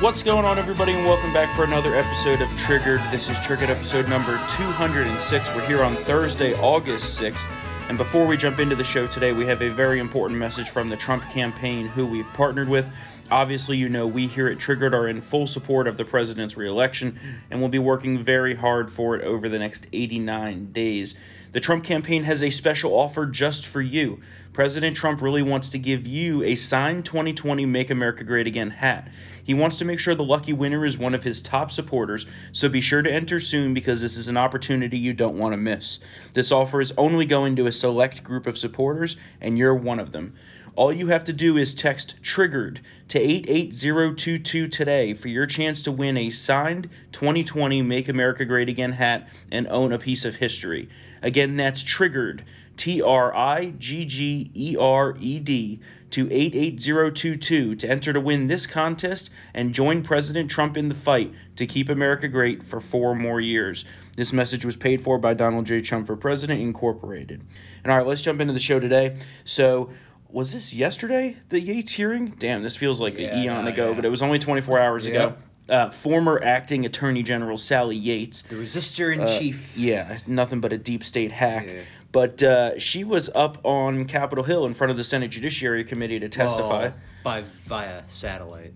What's going on, everybody, and welcome back for another episode of Triggered. This is Triggered episode number 206. We're here on Thursday, August 6th. And before we jump into the show today, we have a very important message from the Trump campaign, who we've partnered with. Obviously, you know, we here at Triggered are in full support of the president's reelection and we'll be working very hard for it over the next 89 days. The Trump campaign has a special offer just for you. President Trump really wants to give you a signed 2020 Make America Great Again hat. He wants to make sure the lucky winner is one of his top supporters, so be sure to enter soon because this is an opportunity you don't want to miss. This offer is only going to a select group of supporters, and you're one of them. All you have to do is text TRIGGERED to 88022 today for your chance to win a signed 2020 Make America Great Again hat and own a piece of history. Again, that's TRIGGERED, T R I G G E R E D, to 88022 to enter to win this contest and join President Trump in the fight to keep America great for four more years. This message was paid for by Donald J. Trump for President Incorporated. And all right, let's jump into the show today. So, was this yesterday, the Yates hearing? Damn, this feels like Yeah, an eon no, ago, yeah. but it was only 24 hours ago. Uh, former acting Attorney General Sally Yates The resistor in chief. yeah, nothing but a deep state hack. Yeah. But uh, she was up on Capitol Hill in front of the Senate Judiciary Committee to testify. Well, by via satellite.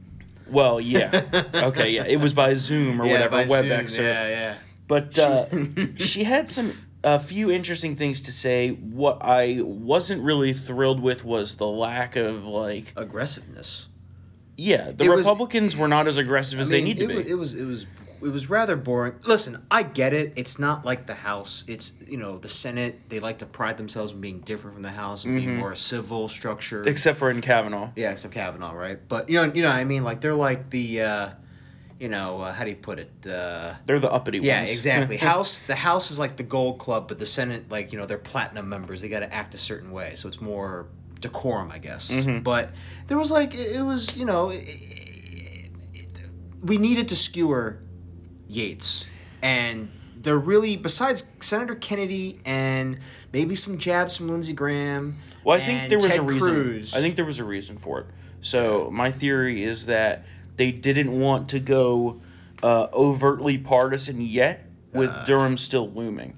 Well, yeah. okay, yeah. It was by Zoom or whatever, by Zoom, WebEx. or- Yeah, yeah. But uh, she had some a few interesting things to say. What I wasn't really thrilled with was the lack of like, Aggressiveness. Yeah, the It was- Republicans were not as aggressive as I mean, they need to be. Was, it was it was it was rather boring. Listen, I get it. It's not like the House. It's you know the Senate. They like to pride themselves in being different from the House and Mm-hmm. being more a civil structure. Except for in Kavanaugh. yeah, except Kavanaugh, right? But you know, you know, what I mean, like they're like the, uh, you know, uh, how do you put it? Uh, They're the uppity Yeah, ones. Yeah, exactly. House the House is like the gold club, but the Senate, like you know, they're platinum members. They got to act a certain way, so it's more decorum, I guess. Mm-hmm. But there was like it was, you know, it, it, it- we needed to skewer Yates, and they're really besides Senator Kennedy and maybe some jabs from Lindsey Graham. Well, I think there was Ted a reason. Cruz. I think there was a reason for it. So my theory is that they didn't want to go uh, overtly partisan yet, with Uh. Durham still looming,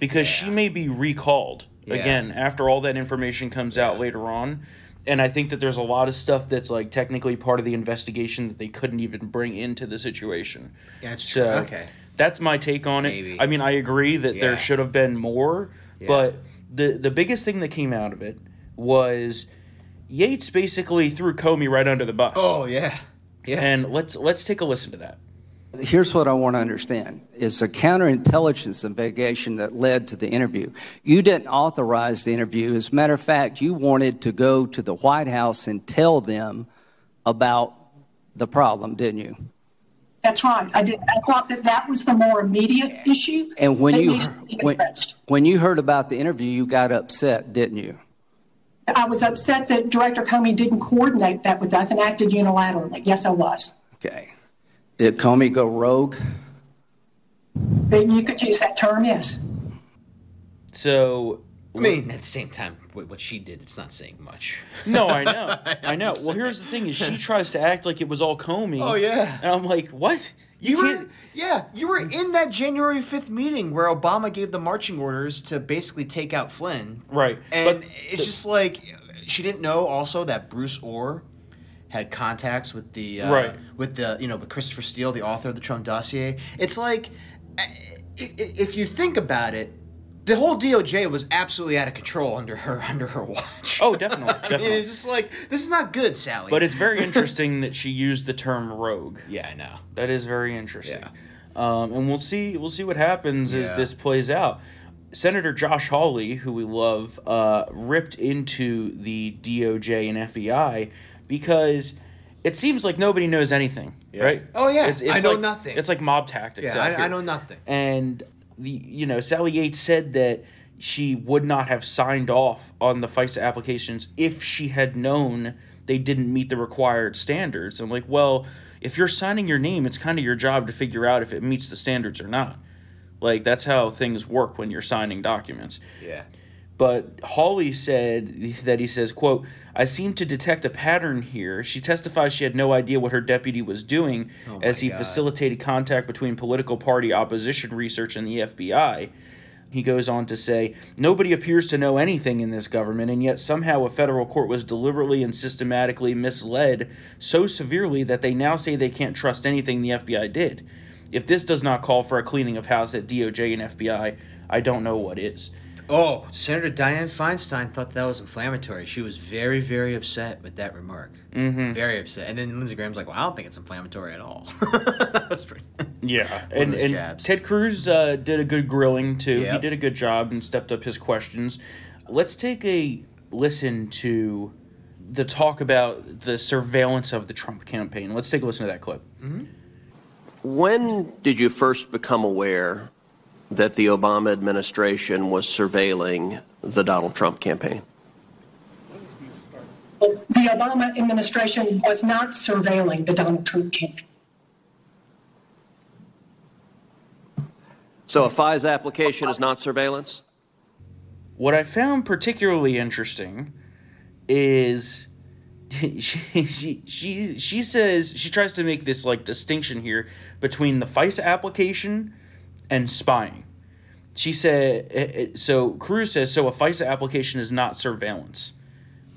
because she may be recalled Yeah. again after all that information comes out later on. And I think that there's a lot of stuff that's like technically part of the investigation that they couldn't even bring into the situation. That's So true. Okay. that's my take on it. Maybe. I mean, I agree that there should have been more, yeah. but the the biggest thing that came out of it was Yates basically threw Comey right under the bus. Oh yeah, yeah. And let's let's take a listen to that. Here's what I want to understand. It's a counterintelligence investigation that led to the interview. You didn't authorize the interview. As a matter of fact, you wanted to go to the White House and tell them about the problem, didn't you? That's right. I did. I thought that that was the more immediate issue. And when you needed to be when, when you heard about the interview, you got upset, didn't you? I was upset that Director Comey didn't coordinate that with us and acted unilaterally. Yes, I was. Okay. Did Comey go rogue? But you could use that term. Yes. So I mean, at the same time, what what she did, it's not saying much. no, I know, I know. Well, here's the thing: is she tries to act like it was all Comey. Oh, yeah. and I'm like, what? You can't- were, yeah, you were in that January 5th meeting where Obama gave the marching orders to basically take out Flynn. Right, And but it's the- just like she didn't know also that Bruce Ohr had contacts with the uh, Right. with the you know with Christopher Steele, the author of the Trump dossier. It's like i- if you think about it, the whole DOJ was absolutely out of control under her under her watch. Oh, definitely, mean, definitely. it's just like this is not good, Sally. But it's very interesting that she used the term rogue. yeah, I know. That is very interesting. Yeah. Um, and we'll see we'll see what happens as this plays out. Senator Josh Hawley, who we love, uh, ripped into the DOJ and FBI because it seems like nobody knows anything, right? Oh, yeah. I know like, nothing. It's like mob tactics. Yeah, out I, I know nothing. And the you know Sally Yates said that she would not have signed off on the FISA applications if she had known they didn't meet the required standards. I'm like, well, if you're signing your name, it's kind of your job to figure out if it meets the standards or not. Like that's how things work when you're signing documents. Yeah. But Hawley said that he says, quote, I seem to detect a pattern here. She testifies she had no idea what her deputy was doing oh as he God. facilitated contact between political party opposition research and the FBI. He goes on to say, Nobody appears to know anything in this government, and yet somehow a federal court was deliberately and systematically misled so severely that they now say they can't trust anything the FBI did. If this does not call for a cleaning of house at DOJ and FBI, I don't know what is. Oh, Senator Dianne Feinstein thought that was inflammatory. She was very, very upset with that remark. Mm-hmm. Very upset. And then Lindsey Graham's like, "Well, I don't think it's inflammatory at all." That's pretty. Yeah, and, those and jabs. Ted Cruz uh, did a good grilling too. He did a good job and stepped up his questions. Let's take a listen to the talk about the surveillance of the Trump campaign. Let's take a listen to that clip. When did you first become aware that the Obama administration was surveilling the Donald Trump campaign? The Obama administration was not surveilling the Donald Trump campaign. So a FISA application is not surveillance? What I found particularly interesting is she, she she she says she tries to make this like distinction here between the FISA application and spying. She said so. Cruz says so. A FISA application is not surveillance,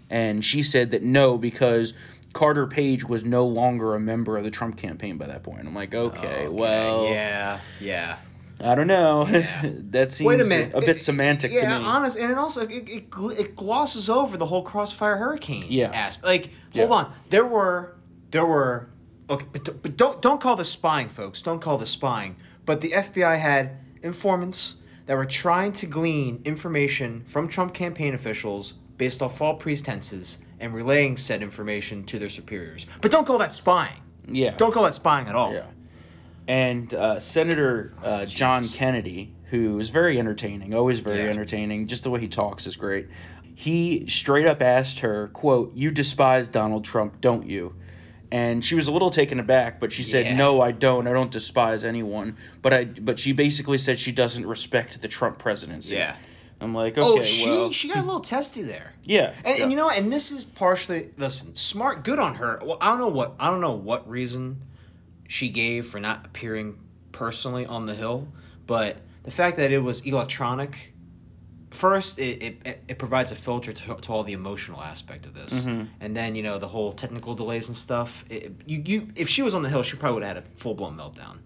and she said that no because Carter Page was no longer a member of the Trump campaign by that point. I'm like, okay, well, yeah, yeah. I don't know. that seems Wait a minute, a bit It- semantic yeah, to me. honest, and it also it, it, it glosses over the whole Crossfire Hurricane. Yeah. aspect. Like, hold Yeah. on, there were there were okay, but, but don't don't call this spying, folks. Don't call this spying. But the FBI had informants that were trying to glean information from Trump campaign officials based off false pretenses and relaying said information to their superiors. But don't call that spying. yeah. Don't call that spying at all. Yeah. And uh, Senator uh, John Kennedy, who is very entertaining, always very Yeah. entertaining, just the way he talks is great. He straight up asked her, "quote You despise Donald Trump, don't you?" And she was a little taken aback, but she said, Yeah. "No, I don't. I don't despise anyone." But I, but she basically said she doesn't respect the Trump presidency. Yeah. I'm like, oh, okay, Oh, she well, she got a little testy there. yeah, And, yeah. and you know, what? and this is partially listen, smart, good on her. Well, I don't know what I don't know what reason she gave for not appearing personally on the hill, but the fact that it was electronic, first it it, it provides a filter to, to all the emotional aspect of this, Mm-hmm. and then you know the whole technical delays and stuff. It, you you if she was on the hill, she probably would have had a full blown meltdown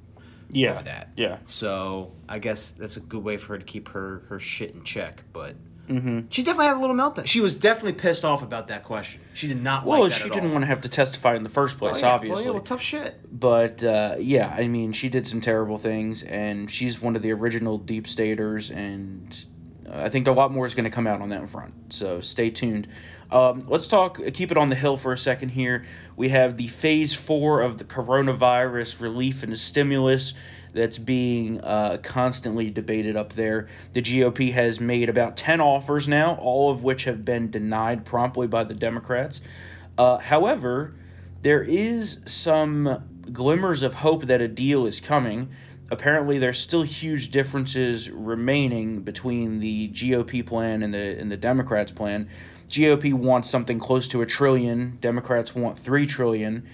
yeah, over that. yeah. So I guess that's a good way for her to keep her her shit in check. But Mm-hmm. she definitely had a little meltdown. She was definitely pissed off about that question. She did not Well, like that she didn't all. want to have to testify in the first place, Oh, yeah. obviously. Well, yeah, well, tough shit. but uh, yeah, I mean, she did some terrible things, and she's one of the original deep staters, and I think a lot more is going to come out on that front. So stay tuned. Um, let's talk. Keep it on the hill for a second here. We have the phase four of the coronavirus relief and stimulus that's being uh, constantly debated up there. The GOP has made about 10 offers now, all of which have been denied promptly by the Democrats. Uh, however, there is some glimmers of hope that a deal is coming. Apparently, there's still huge differences remaining between the GOP plan and the and the Democrats' plan. GOP wants something close to a trillion. Democrats want three trillion.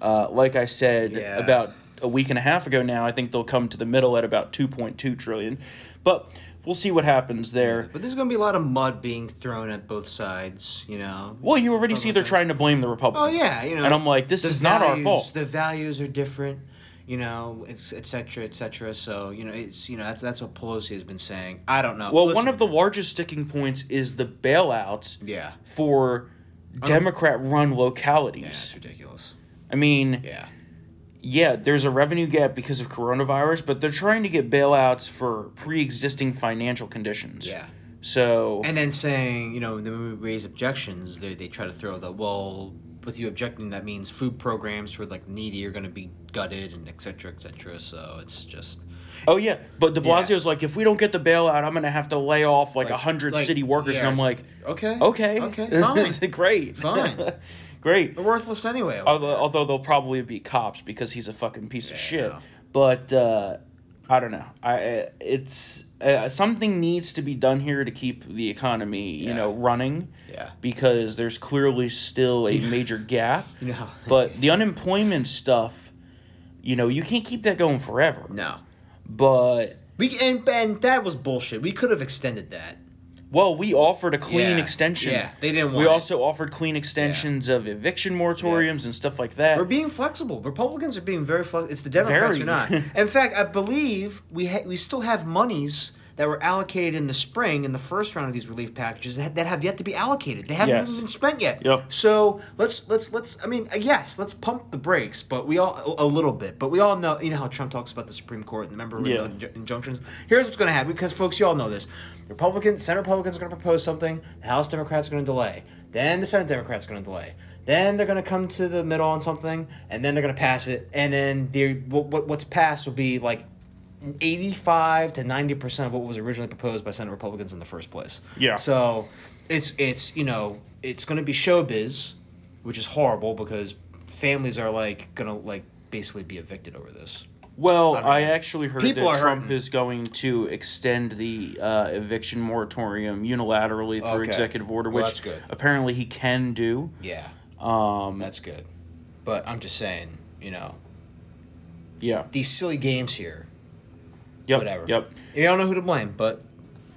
Uh, like I said Yeah. about a week and a half ago now, I think they'll come to the middle at about 2.2 trillion. But we'll see what happens there. But there's going to be a lot of mud being thrown at both sides, you know. Well, you already see they're sense. trying to blame the Republicans. Oh yeah, you know. And I'm like, this is not our fault. The values are different, you know, it's et cetera, et cetera. So you know, it's you know that's that's what Pelosi has been saying. I don't know. Well, Listen, one of the largest sticking points is the bailouts yeah, for um, Democrat-run yeah, localities. it's ridiculous. I mean, Yeah. yeah, there's a revenue gap because of coronavirus, but they're trying to get bailouts for pre-existing financial conditions. Yeah. So And then saying, you know, then we raise objections, they, they try to throw the, well, with you objecting, that means food programs for like needy are going to be gutted and et cetera, et cetera. So it's just. Oh yeah, but De Blasio's like, if we don't get the bailout, I'm gonna have to lay off like a Like- hundred like, city workers, yeah, and I'm like, Okay. okay, Okay. Fine. great, Fine. great. They're worthless anyway. Although, although they'll probably be cops because he's a fucking piece of Yeah, I shit. But uh, I don't know. I it's uh, something needs to be done here to keep the economy, you Yeah. know, running. Yeah. Because there's clearly still a major gap. How- But the unemployment stuff, you know, you can't keep that going forever. No. But We and, and that was bullshit. We could have extended that. Well, we offered a clean Yeah. extension. Yeah, they didn't We it. also offered clean extensions of eviction moratoriums and stuff like that. We're being flexible. Republicans are being very flexible. It's the Democrats Very. who are not. In fact, I believe we ha- we still have monies that were allocated in the spring in the first round of these relief packages that, that have yet to be allocated. They haven't Yes. even been spent yet. Yep. So let's let's let's. I mean, yes, let's pump the brakes, but we all a, little bit. But we all know you know how Trump talks about the Supreme Court and the member Yeah. injun- injunctions. Here's what's going to happen because folks, you all know this. Republicans, Senate Republicans are going to propose something. The House Democrats are going to delay. Then the Senate Democrats are going to delay. Then they're going to come to the middle on something, and then they're going to pass it. And then the what, what what's passed will be like. 85 to 90% of what was originally proposed by Senate Republicans in the first place. Yeah. So it's it's you know, it's going to be showbiz, which is horrible because families are like going to like basically be evicted over this. Well, I I, actually heard people that Trump hurting. is going to extend the uh, eviction moratorium unilaterally through Okay. executive order, Well, which apparently he can do. Yeah. Um, That's good. But I'm just saying, you know, yeah. these silly games here, Yep. whatever. Yep. You don't know who to blame, but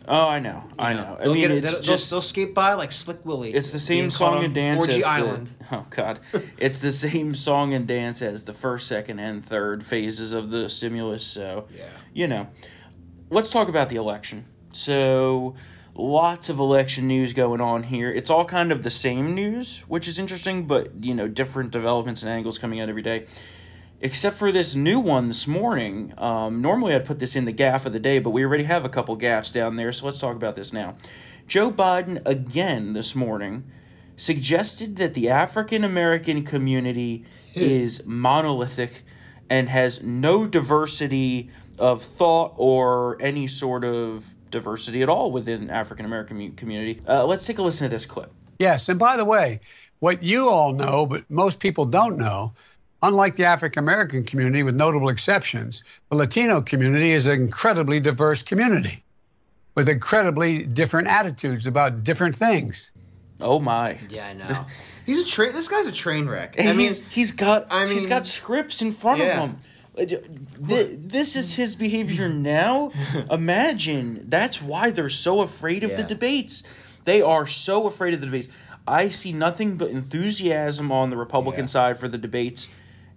Oh, I know. I know, know. I they'll mean, get it- it's they'll, just they'll skate by like Slick Willie. it's the same being song caught and dance Orgy as the- Island. oh God, it's the same song and dance as the first, second, and third phases of the stimulus. So Yeah. you know, let's talk about the election. So lots of election news going on here. It's all kind of the same news, which is interesting, but you know, different developments and angles coming out every day. Except for this new one this morning. Um, normally I'd put this in the gaffe of the day, but we already have a couple gaffes down there, so let's talk about this now. Joe Biden again this morning suggested that the African American community is monolithic and has no diversity of thought or any sort of diversity at all within African American community. Uh, let's take a listen to this clip. Yes, and by the way, what you all know, but most people don't know, unlike the African American community, with notable exceptions, the Latino community is an incredibly diverse community with incredibly different attitudes about different things. Oh my! Yeah, I know. He's a train. This guy's a train wreck. And I mean, he's he's got I he's mean- got scripts in front Yeah. of him. Uh, This is his behavior now. Imagine that's why they're so afraid of the debates. They are so afraid of the debates. I see nothing but enthusiasm on the Republican Yeah. side for the debates,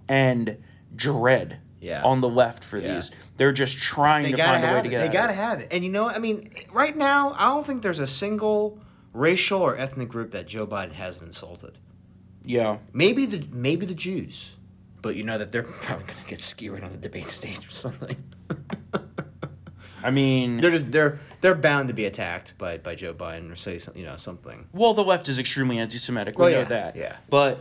and dread Yeah. on the left for Yeah. these. They're just trying they to find a way have to it. get. They gotta it. have it. And you know, I mean, right now, I don't think there's a single racial or ethnic group that Joe Biden hasn't insulted. Yeah. Maybe the maybe the Jews, but you know that they're probably gonna get skewered on the debate stage or something. I mean, they're just they're they're bound to be attacked by by Joe Biden or say something, you know, something. Well, the left is extremely anti-Semitic. We Well, know yeah, that. yeah. But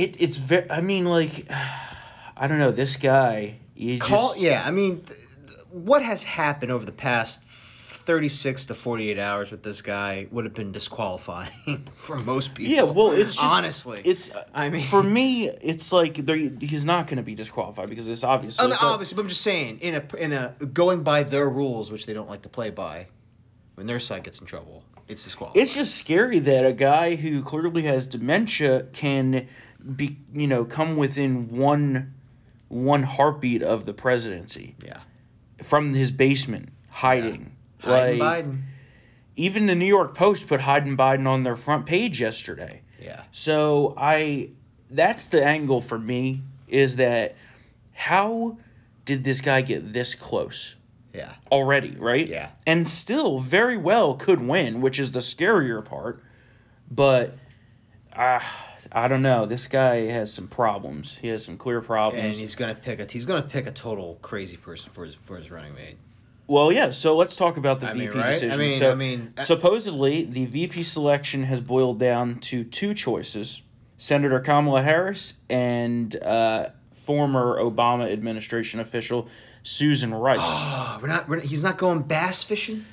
it it's very. I mean, like, I don't know. This guy. You Call just, yeah, I mean, th- th- what has happened over the past thirty six to forty eight hours with this guy would have been disqualifying for most people. Yeah, well, it's just honestly, It's. Uh, I mean, for me, it's like. He's not going to be disqualified because it's obviously. I mean, obviously, but I'm just saying in a in a going by their rules, which they don't like to play by, when their side gets in trouble, it's disqualified. It's just scary that a guy who clearly has dementia can be, you know, come within one, one heartbeat of the presidency yeah, from his basement hiding. Biden, Like, Biden. even the New York Post put Hidin' Biden on their front page yesterday. Yeah, So I that's the angle for me is that how did this guy get this close yeah, already, right? Yeah. And still very well could win, which is the scarier part. But uh, I don't know. This guy has some problems. He has some clear problems. and he's gonna pick a he's gonna pick a total crazy person for his for his running mate. Well, yeah. So let's talk about the I mean, VP right? I decision. mean- so, I mean, uh, supposedly the VP selection has boiled down to two choices: Senator Kamala Harris and uh, former Obama administration official Susan Rice. Oh, we're not. We're, he's not going bass fishing.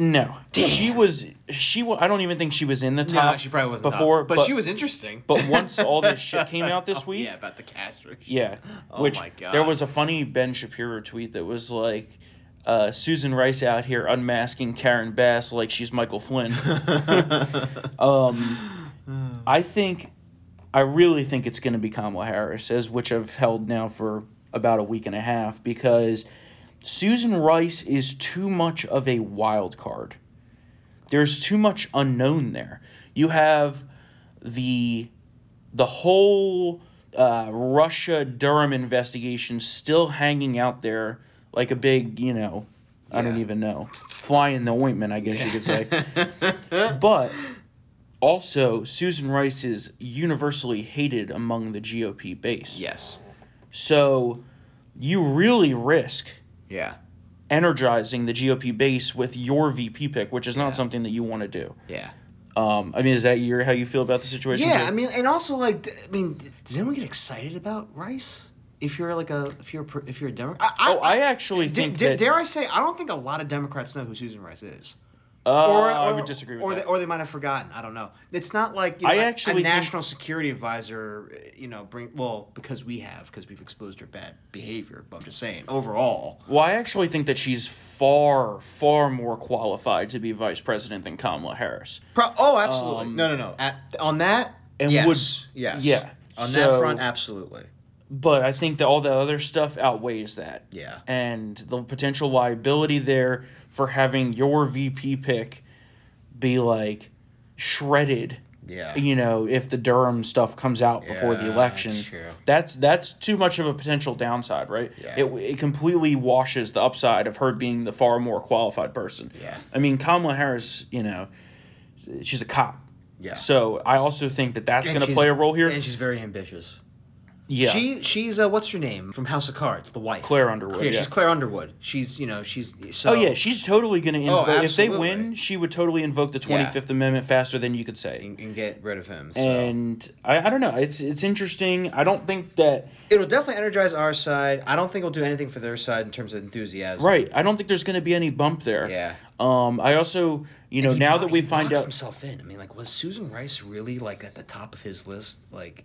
No, she was. She. I don't even think she was in the top. No, she probably wasn't before. top, but, she was interesting. But once all this shit came out this week, yeah, about the castrate. Yeah. Oh Which my God. there was a funny Ben Shapiro tweet that was like uh, Susan Rice out here unmasking Karen Bass like she's Michael Flynn. um, I think, I really think it's going to be Kamala Harris, as which I've held now for about a week and a half, because Susan Rice is too much of a wild card. There's too much unknown there. You have the the whole uh, Russia Durham investigation still hanging out there like a big, you know, I don't even know, fly in the ointment, I guess you could say. but also, Susan Rice is universally hated among the GOP base. Yes. So you really risk Yeah. energizing the GOP base with your VP pick, which is not Yeah. something that you want to do. Yeah. Um, I mean, is that your how you feel about the situation? Yeah, too? I mean, and also like, I mean, does anyone get excited about Rice? If you're like a, if you're, a per- if you're a Democrat, Oh, I actually da- think da- that- dare I say, I don't think a lot of Democrats know who Susan Rice is. Uh, Or, I or- would disagree with or that. They, or they might have forgotten. I don't know. It's not like you know, I a- actually a national security advisor. You know, bring well because we have because we've exposed her bad behavior. But I'm just saying overall. well, I actually think that she's far, far more qualified to be vice president than Kamala Harris. Pro- oh, absolutely. no, no, no. At, on that, Um, and yes, would- yes, yeah. On So- that front, absolutely. But I think that all the other stuff outweighs that. Yeah. And the potential liability there for having your VP pick be like shredded. Yeah. You know, if the Durham stuff comes out before the election, that's that's that's too much of a potential downside, right? Yeah. It it completely washes the upside of her being the far more qualified person. Yeah. I mean, Kamala Harris, you know, she's a cop. Yeah. So I also think that that's going to play a role here. And she's very ambitious. Yeah. She she's uh, what's her name from House of Cards, the wife. Claire Underwood, Yeah, yeah. she's Claire Underwood. She's you know she's so. Oh yeah, she's totally going to invoke. Oh, if they win, she would totally invoke the Twenty Fifth Amendment faster than you could say. and, and get rid of him. So. And I, I don't know. It's it's interesting. I don't think that it'll definitely energize our side. I don't think it'll do anything for their side in terms of enthusiasm. right. I don't think there's going to be any bump there. Yeah. Um. I also, you know, now that we find out. himself in. I mean, like, was Susan Rice really like at the top of his list? Like,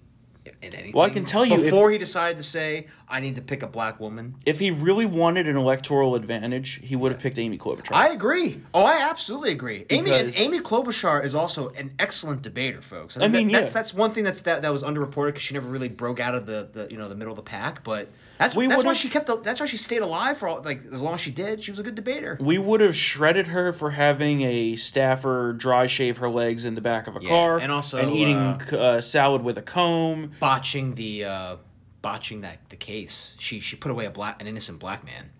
in anything? Well, I can tell you if- before he decided to say, "I need to pick a black woman." If he really wanted an electoral advantage, he would have picked Amy Klobuchar. I agree. Oh, I absolutely agree. Amy and Amy Klobuchar is also an excellent debater, folks. I think mean, that- that's that's one thing that's that, that was underreported because she never really broke out of the, the you know the middle of the pack. But that's We that's why she kept. The, that's why she stayed alive for all, like as long as she did. She was a good debater. we would have shredded her for having a staffer dry shave her legs in the back of a Yeah, car and also, and eating uh, uh, salad with a comb. Botching the uh, botching that the case. She she put away a black an innocent black man.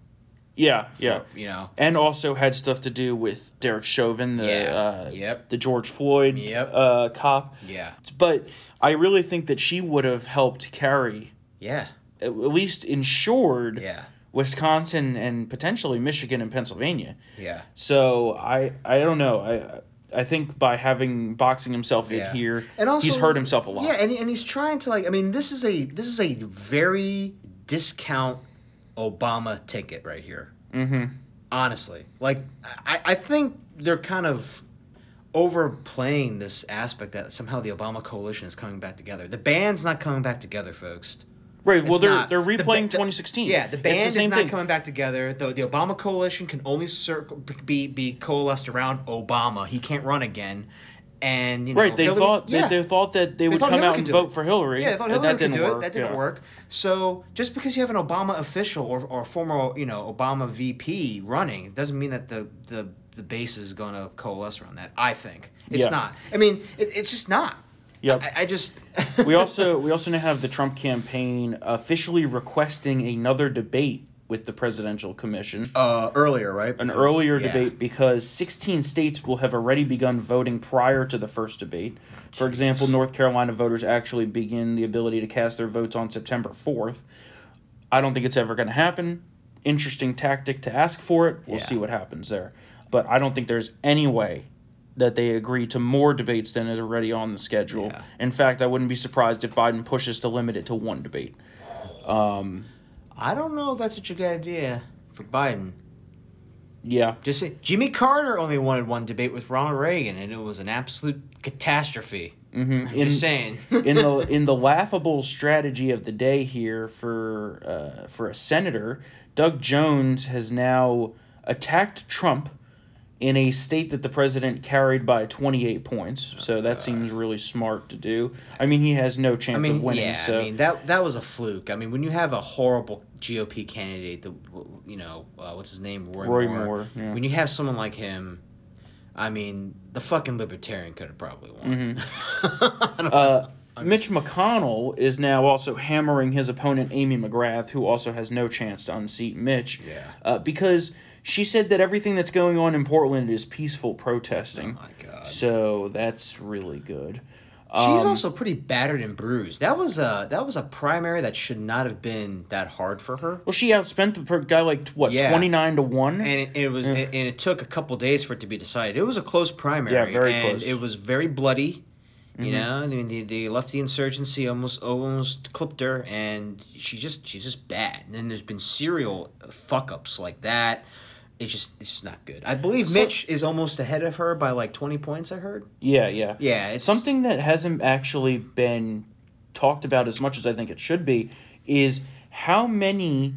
Yeah, yeah. You know. and also had stuff to do with Derek Chauvin, the Yeah. uh, Yep. the George Floyd Yep. uh, cop. Yeah. But I really think that she would have helped carry, Yeah. At at least insured Yeah. Wisconsin and potentially Michigan and Pennsylvania. Yeah. So I I don't know I. I think by having boxing himself Yeah. in here, And also, he's hurt himself a lot. Yeah, and, and he's trying to like. I mean, this is a this is a very discount Obama ticket right here. Mm-hmm. Honestly, like I, I think they're kind of overplaying this aspect that somehow the Obama coalition is coming back together. The band's not coming back together, folks. Right. Well, It's they're not. they're replaying the- 2016. Yeah, the band same is not thing. coming back together. The, the Obama coalition can only circle, be be coalesced around Obama. He can't run again, and you know, Right, they Hillary- thought yeah. they, they thought that they, would come Hillary out and vote it. for Hillary. Yeah, they thought and Hillary that didn't could do work. it. That didn't yeah. work. So just because you have an Obama official or, or former, you know, Obama VP running, doesn't mean that the the, the base is going to coalesce around that. I think it's Yeah. not. I mean, it, it's just not. Yep. I, I just. we also we also now have the Trump campaign officially requesting another debate with the presidential commission. uh, earlier, right? an earlier yeah. debate because 16 states will have already begun voting prior to the first debate. For example, North Carolina voters actually begin the ability to cast their votes on September 4th. I don't think it's ever going to happen. Interesting tactic to ask for it. We'll Yeah. see what happens there. But I don't think there's any way that they agree to more debates than is already on the schedule. Yeah. In fact, I wouldn't be surprised if Biden pushes to limit it to one debate. I don't know if that's such a good idea for Biden. Yeah. Just say, Jimmy Carter only wanted one debate with Ronald Reagan, and it was an absolute catastrophe. Mm-hmm. In- Just saying. in the in the laughable strategy of the day here for uh, for a senator, Doug Jones has now attacked Trump in a state that the president carried by 28 points. So that seems really smart to do. I mean, he has no chance I mean, of winning. yeah, so I mean that that was a fluke. I mean, when you have a horrible GOP candidate, the you know uh, what's his name, Roy, Roy Moore. Moore, yeah. When you have someone like him, I mean, the fucking libertarian could have probably won. Mm-hmm. Mitch McConnell is now also hammering his opponent Amy McGrath, who also has no chance to unseat Mitch. Yeah. Uh, because she said that everything that's going on in Portland is peaceful protesting. Oh my God. So that's really good. She's Um, also pretty battered and bruised. That was a that was a primary that should not have been that hard for her. Well, she outspent the per- guy like what Yeah. twenty nine to one. And it, it was, and it took a couple days for it to be decided. It was a close primary. Yeah, very and close. Mm-hmm. It was very bloody. You know, I mean, the, the lefty insurgency almost almost clipped her, and she just she's just bad. And then there's been serial fuck ups like that. It's just it's just not good. I believe Mitch is almost ahead of her by like twenty points. I heard. yeah, yeah, Yeah, it's Something that hasn't actually been talked about as much as I think it should be is how many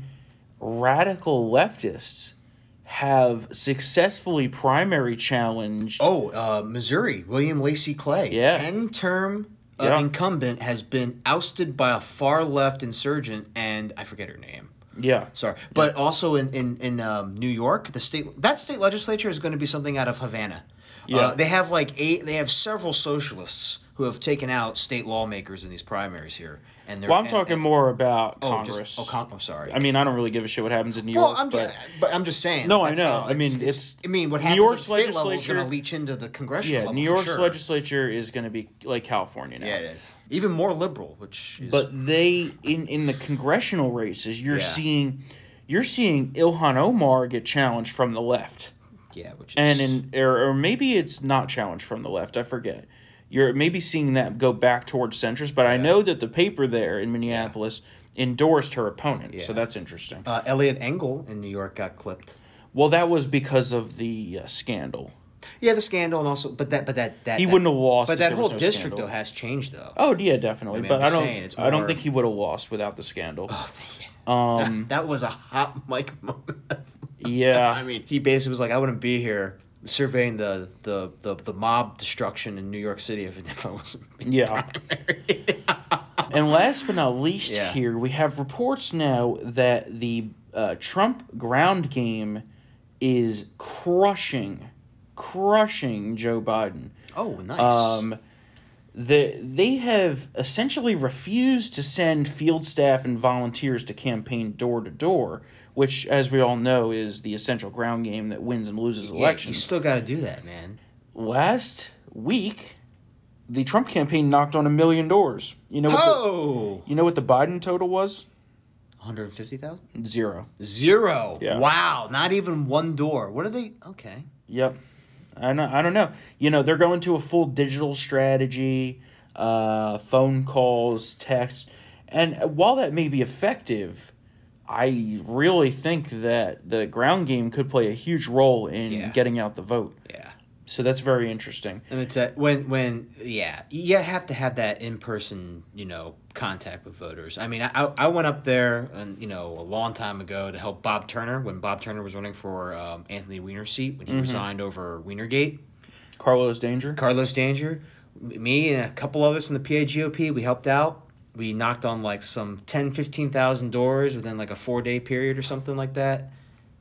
radical leftists have successfully primary challenged. Oh, uh, Missouri, William Lacy Clay, Yeah. ten term uh, Yeah. incumbent, has been ousted by a far left insurgent, and I forget her name. Yeah, Sorry, but also in in in um, New York, the state that state legislature is going to be something out of Havana. Yeah. Uh, they have like eight. They have several socialists who have taken out state lawmakers in these primaries here, and well, I'm and- talking and- more about Oh, Congress. just oh, con- oh, sorry. I mean, I don't really give a shit what happens in New well, York, I'm but just, but I'm just saying. No, I know. how I mean, it's- I mean, what happens New York's at state level is going to leach into the congressional yeah. New York's sure. legislature is going to be like California now. Yeah, it is even more liberal, which is. But they in in the congressional races, you're Yeah. seeing you're seeing Ilhan Omar get challenged from the left. yeah, which is And in or, or maybe it's not challenged from the left, I forget. You're maybe seeing that go back towards centrist, but I know that the paper there in Minneapolis endorsed her opponent. yeah. So that's interesting. uh, Eliot Engel in New York got clipped. well, that was because of the uh, scandal. Yeah, the scandal and also, but that, but that, that He that- wouldn't have lost But that whole no district scandal. though has changed though. Oh yeah, definitely. I mean, but I don't. saying, I don't think he would have lost without the scandal. Oh, thank you. Um, that was a hot mic moment. yeah. I mean, he basically was like, "I wouldn't be here surveying the the the, the mob destruction in New York City if, if I wasn't." Yeah. and last but not least, Yeah. here we have reports now that the uh, Trump ground game is crushing, crushing Joe Biden. Oh, nice. Um, the, they have essentially refused to send field staff and volunteers to campaign door to door, which, as we all know, is the essential ground game that wins and loses yeah, you still got to do that, man. Last week, the Trump campaign knocked on a million doors. You know what? The, Oh, you know what the Biden total was? one hundred fifty thousand. Zero. Zero. Yeah. Wow, not even one door. What are they? Okay. Yep. I don't, I don't know. You know, they're going to a full digital strategy, uh, phone calls, text. And while that may be effective, I really think that the ground game could play a huge role in Yeah. getting out the vote. Yeah. So that's very interesting. And it's a, when when yeah you have to have that in person you know contact with voters. I mean I, I went up there and you know a long time ago to help Bob Turner when Bob Turner was running for um, Anthony Weiner's seat when he resigned over Weinergate. Carlos Danger? Carlos Danger, me and a couple others from the PA GOP we helped out. We knocked on like some 10, 15,000 doors within like a four day period or something like that.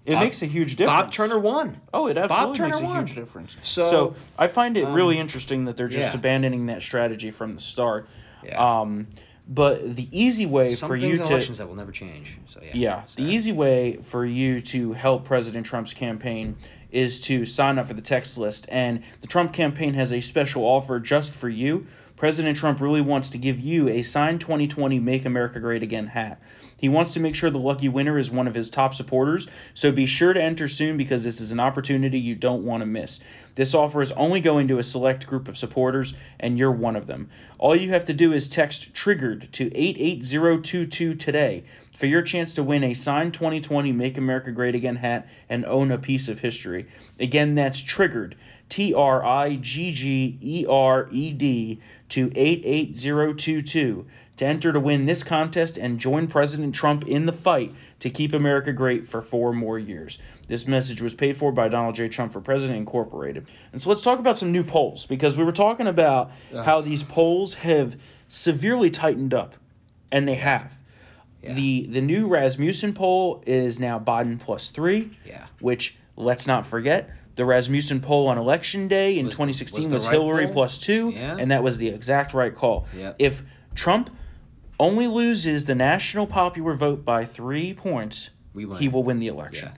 it Bob- makes a huge difference. Bob Turner won. Oh, it absolutely makes a won. huge difference. So, um, So, I find it really interesting that they're just yeah. abandoning that strategy from the start. Yeah. Um, but the easy way Some for you to elections that will never change. So yeah. yeah, the easy way for you to help President Trump's campaign is to sign up for the text list, and the Trump campaign has a special offer just for you. President Trump really wants to give you a signed 2020 Make America Great Again hat. He wants to make sure the lucky winner is one of his top supporters, so be sure to enter soon because this is an opportunity you don't want to miss. This offer is only going to a select group of supporters, and you're one of them. All you have to do is text TRIGGERED to 88022 today for your chance to win a signed 2020 Make America Great Again hat and own a piece of history. Again, that's TRIGGERED, T R I G G E R E D, to 88022 to enter to win this contest and join President Trump in the fight to keep America great for four more years. This message was paid for by Donald J. Trump for President Incorporated. And so let's talk about some new polls because we were talking about how these polls have severely tightened up, and they have. The the new Rasmussen poll is now Biden plus three. Yeah. Which let's not forget, the Rasmussen poll on election day in Was the- 2016 was was, right Hillary poll? plus two, Yeah. and that was the exact right call. Yep. If Trump only loses the national popular vote by three points, We he will win the election. Yeah.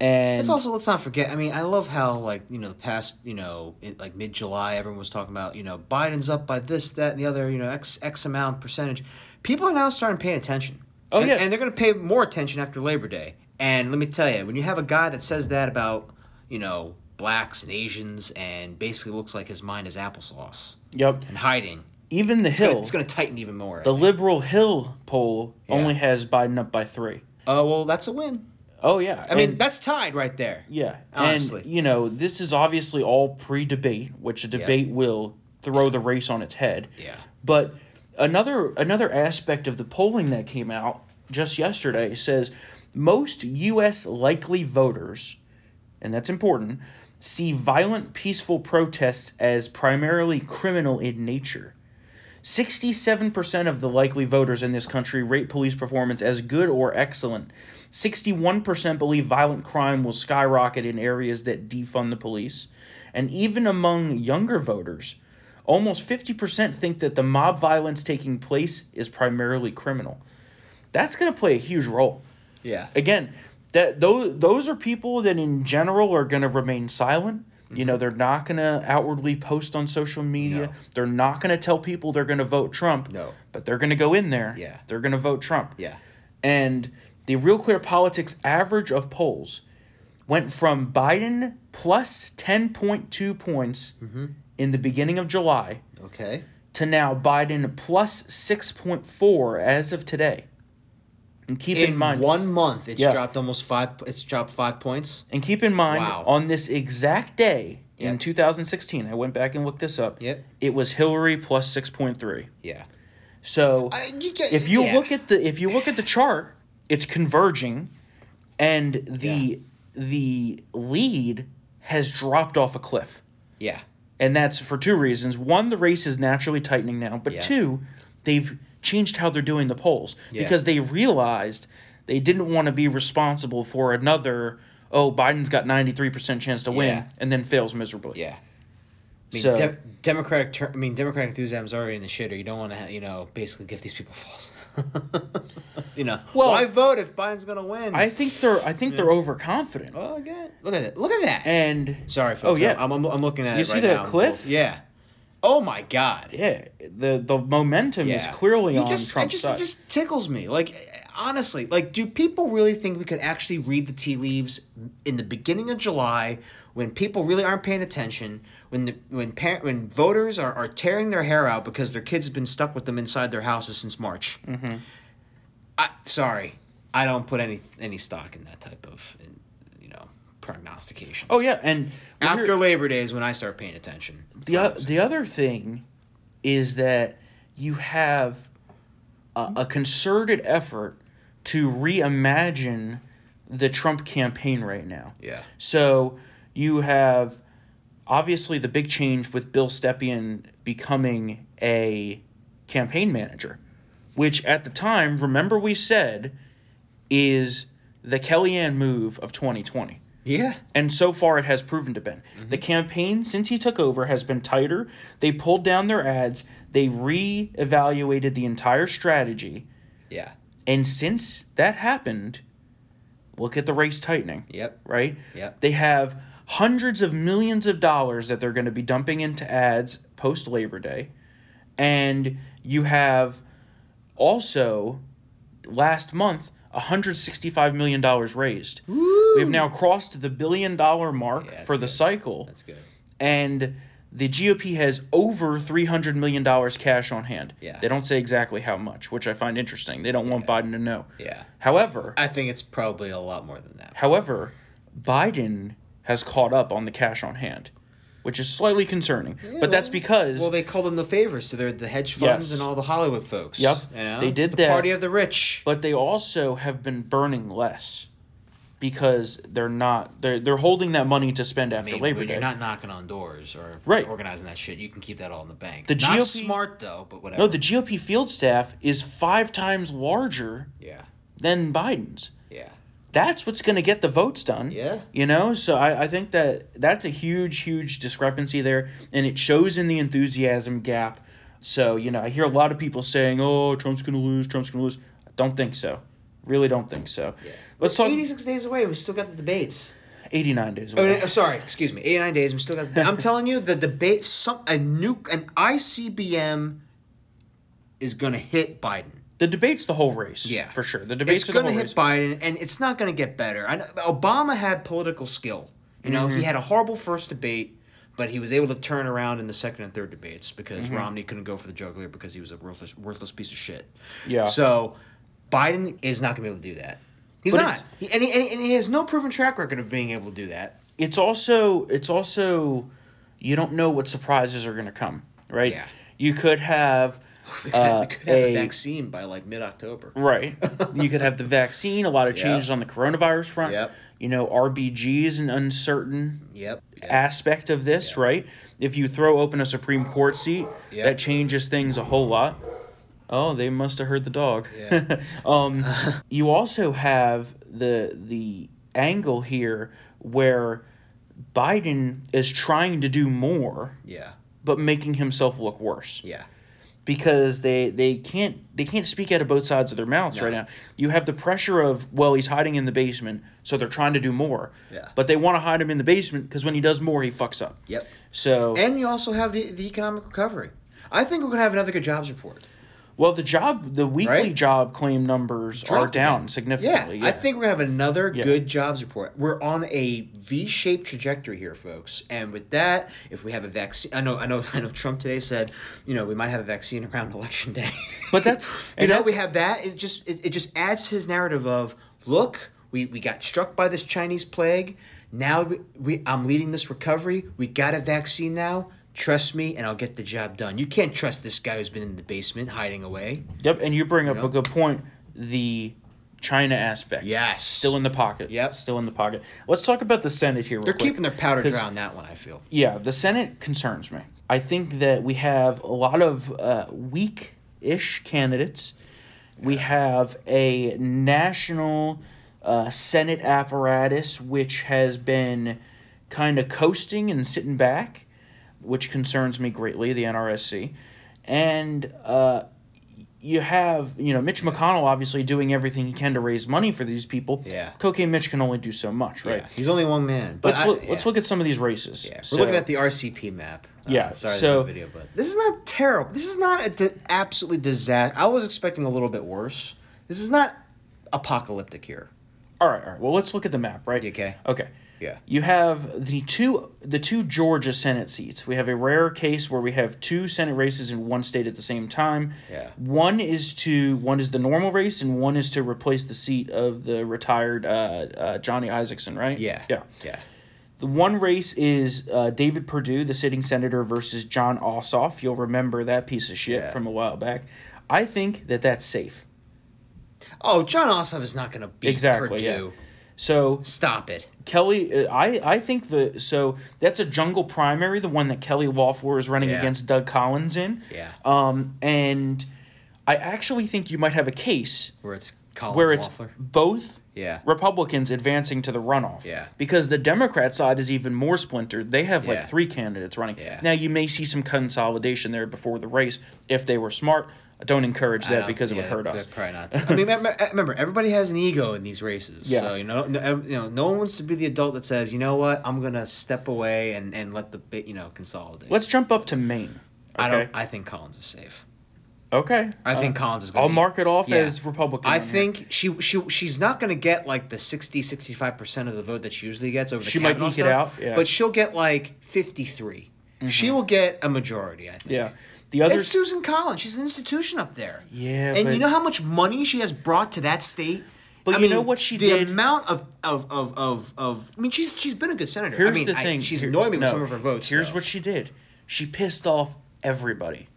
And It's also let's not forget. I mean, I love how like you know the past you know in, like mid July, everyone was talking about you know Biden's up by this, that, and the other. You know x x amount percentage. People are now starting paying attention. Oh, and, yeah. and they're going to pay more attention after Labor Day. And let me tell you, when you have a guy that says that about you know blacks and Asians, and basically looks like his mind is applesauce yep, and hiding, even the it's gonna- Hill, it's going to tighten even more. The liberal Hill poll only has Biden up by three. Oh well, that's a win. Oh yeah, I mean, that's tied right there. Yeah, Honestly. and you know this is obviously all pre-debate, which a debate will throw the race on its head. Yeah. But another another aspect of the polling that came out just yesterday says most U.S. likely voters, and that's important, see violent, peaceful protests as primarily criminal in nature. 67% of the likely voters in this country rate police performance as good or excellent. 61% believe violent crime will skyrocket in areas that defund the police. And even among younger voters, almost 50% think that the mob violence taking place is primarily criminal. That's going to play a huge role Yeah. again that those those are people that in general are going to remain silent you know they're not going to outwardly post on social media No. they're not going to tell people they're going to vote trump No. but they're going to go in there Yeah. they're going to vote trump Yeah. and the real clear politics average of polls went from biden plus 10.2 points Mm-hmm. In the beginning of july Okay. to now biden plus 6.4 as of today and keep in, in mind one month it's Yeah. dropped almost five it's dropped five points And keep in mind, Wow. on this exact day in 2016, I went back and looked this up. Yep. It was Hillary plus 6.3. yeah So I- you if you yeah. look at the if you look at the chart, it's converging, and the the lead has dropped off a cliff. yeah And that's for two reasons. One, the race is naturally tightening now, but Yeah. two, they've changed how they're doing the polls Yeah. because they realized they didn't want to be responsible for another, oh, Biden's got 93% chance to win Yeah. and then fails miserably. yeah I mean, So- de- democratic ter- I mean democratic enthusiasm's already in the shitter you don't want to you know basically give these people false you know Well- why vote if Biden's gonna win I think they're I think they're overconfident. oh again look at it look at that And sorry folks Oh yeah. I'm, I'm, I'm looking at it. You see right that now. cliff? yeah oh my god yeah, the the momentum is clearly You on just, Trump's it just, side. It just tickles me. Like, honestly, like, do people really think we could actually read the tea leaves in the beginning of July when people really aren't paying attention? When the when parent when voters are, are tearing their hair out because their kids have been stuck with them inside their houses since March. Mm-hmm. I sorry, I don't put any any stock in that type of you know prognostication. oh yeah, and after Labor Day is when I start paying attention. The, o- the other thing is that you have a, a concerted effort to reimagine the Trump campaign right now. Yeah. So you have obviously the big change with Bill Stepien becoming a campaign manager, which at the time, remember we said, is the Kellyanne move of 2020. Yeah. And so far, it has proven to been. Mm-hmm. The campaign, since he took over, has been tighter. They pulled down their ads. They re-evaluated the entire strategy. Yeah. And since that happened, look at the race tightening. Yep. Right? Yep. They have hundreds of millions of dollars that they're going to be dumping into ads post Labor Day. And you have also last month $165 million raised. We've now crossed the billion dollar mark Yeah, for the good. cycle. That's good. And the GOP has over $300 million cash on hand. Yeah. They don't say exactly how much, which I find interesting. They don't want Biden to know. Yeah. However, I think it's probably a lot more than that. However, Biden has caught up on the cash on hand, which is slightly concerning. but that's because Well, they called them the favors to their the hedge funds Yes. and all the Hollywood folks. Yep. You know? They It's did the that. party of the rich. but they also have been burning less because they're not they're they're holding that money to spend I after mean, Labor Day. you're not knocking on doors or Right. organizing that shit, you can keep that all in the bank. The not GOP smart though, but whatever. no, the GOP field staff is five times larger yeah, than Biden's. yeah, That's what's going to get the votes done. Yeah. You know, so I, I think that that's a huge, huge discrepancy there, and it shows in the enthusiasm gap. So, you know, I hear a lot of people saying, oh, Trump's going to lose, Trump's going to lose. I don't think so. Really don't think so. Yeah. Let's talk 86 days away. We still got the debates. 89 days Oh, away. no, sorry, excuse me. 89 days. We still got. The, I'm telling you, the debate. Some a nuke, an ICBM, is gonna hit Biden. The debate's the whole race. Yeah, For sure. The debate's gonna whole hit race. Biden, and it's not gonna get better. I know, Obama had political skill. You know, Mm-hmm. he had a horrible first debate, but he was able to turn around in the second and third debates because Mm-hmm. Romney couldn't go for the juggler because he was a worthless, worthless piece of shit. Yeah. So, Biden is not gonna be able to do that. He's But not. He, and, he, and he- and he has no proven track record of being able to do that. it's also it's also you don't know what surprises are going to come, right? Yeah. You could have uh, could have a a vaccine by like mid October. Right. you could have the vaccine, a lot of Yep. changes on the coronavirus front. Yep. You know, RBG is an uncertain Yep. aspect of this, right? If you throw open a Supreme Court seat, Yep. that changes things a whole lot. Oh, they must have heard the dog. Yeah. um, you also have the the angle here where Biden is trying to do more, Yeah. but making himself look worse Yeah. because they they can't they can't speak out of both sides of their mouths No. right now. You have the pressure of well, he's hiding in the basement, so they're trying to do more. Yeah. But they want to hide him in the basement because when he does more, he fucks up. Yep. So And you also have the, the economic recovery. I think we're gonna have another good jobs report. Well, the job the weekly Right? job claim numbers are down again. significantly. Yeah, I think we're gonna have another Yeah. good jobs report. We're on a V-shaped trajectory here, folks. And with that, if we have a vaccine, I know, I know, I know. Trump today said, you know, we might have a vaccine around election day. But that's- you know, that's- we have that. It just it, it just adds to his narrative of look, we we got struck by this Chinese plague. Now we, we I'm leading this recovery. We got a vaccine now. Trust me, and I'll get the job done. You can't trust this guy who's been in the basement hiding away. Yep, and you bring up know? a good point. The China aspect. Yes. Still in the pocket. Yep. Still in the pocket. Let's talk about the Senate here. Real They're quick, keeping their powder dry on that one. I feel. Yeah, the Senate concerns me. I think that we have a lot of uh, weak ish candidates. We have a national uh, Senate apparatus which has been kind of coasting and sitting back, which concerns me greatly, the NRSC. And uh, you have, you know, Mitch McConnell obviously doing everything he can to raise money for these people. Yeah. Cocaine Mitch can only do so much, right? Yeah, he's only one man. But Let's I- look, yeah. let's look at some of these races. Yeah, we're So- looking at the RCP map. Uh, Yeah, sorry, so- video, but this is not terrible. This is not a di- absolutely disaster. I was expecting a little bit worse. This is not apocalyptic here. All right, all right. Well, let's look at the map, right? Okay? Okay. Yeah. You have the two the two Georgia Senate seats. We have a rare case where we have two Senate races in one state at the same time. Yeah. One is to one is the normal race, and one is to replace the seat of the retired uh, uh, Johnny Isakson, right? Yeah. Yeah. Yeah. The one race is uh, David Perdue, the sitting senator, versus Jon Ossoff. You'll remember that piece of shit Yeah. from a while back. I think that that's safe. Oh, Jon Ossoff is not going to beat Exactly. Perdue. Yeah. So Stop it. Kelly, uh, I I think the so that's a jungle primary, the one that Kelly Loeffler is running Yeah. against Doug Collins in. Yeah. Um, and I actually think you might have a case Where it's Collins where it's Loeffler. both Yeah. Republicans advancing to the runoff. Yeah. Because the Democrat side is even more splintered. They have Yeah. like three candidates running. Yeah. Now you may see some consolidation there before the race if they were smart. I don't encourage that don't- because it yeah, would hurt us. Probably not. I mean, remember, remember, everybody has an ego in these races. Yeah. So you know, no, you know, no one wants to be the adult that says, you know what, I'm gonna step away and, and let the bit, you know, consolidate. Let's jump up to Maine. I Okay. don't. I think Collins is safe. Okay. I think Uh, Collins is going I'll mark it off as Republican I think she she she's not going to get like the 60 65% of the vote that she usually gets over the She might eke it out, yeah. But she'll get like 53. She will get a majority, I think. Yeah. The other It's Susan Collins. She's an institution up there. Yeah, And but- you know how much money she has brought to that state? But I you know what she the did? amount of, of, of, of, of I mean she's she's been a good senator. Here's I mean, the I- thing. she's Here- annoyed me with no, some of her votes. Here's though. what she did. She pissed off everybody.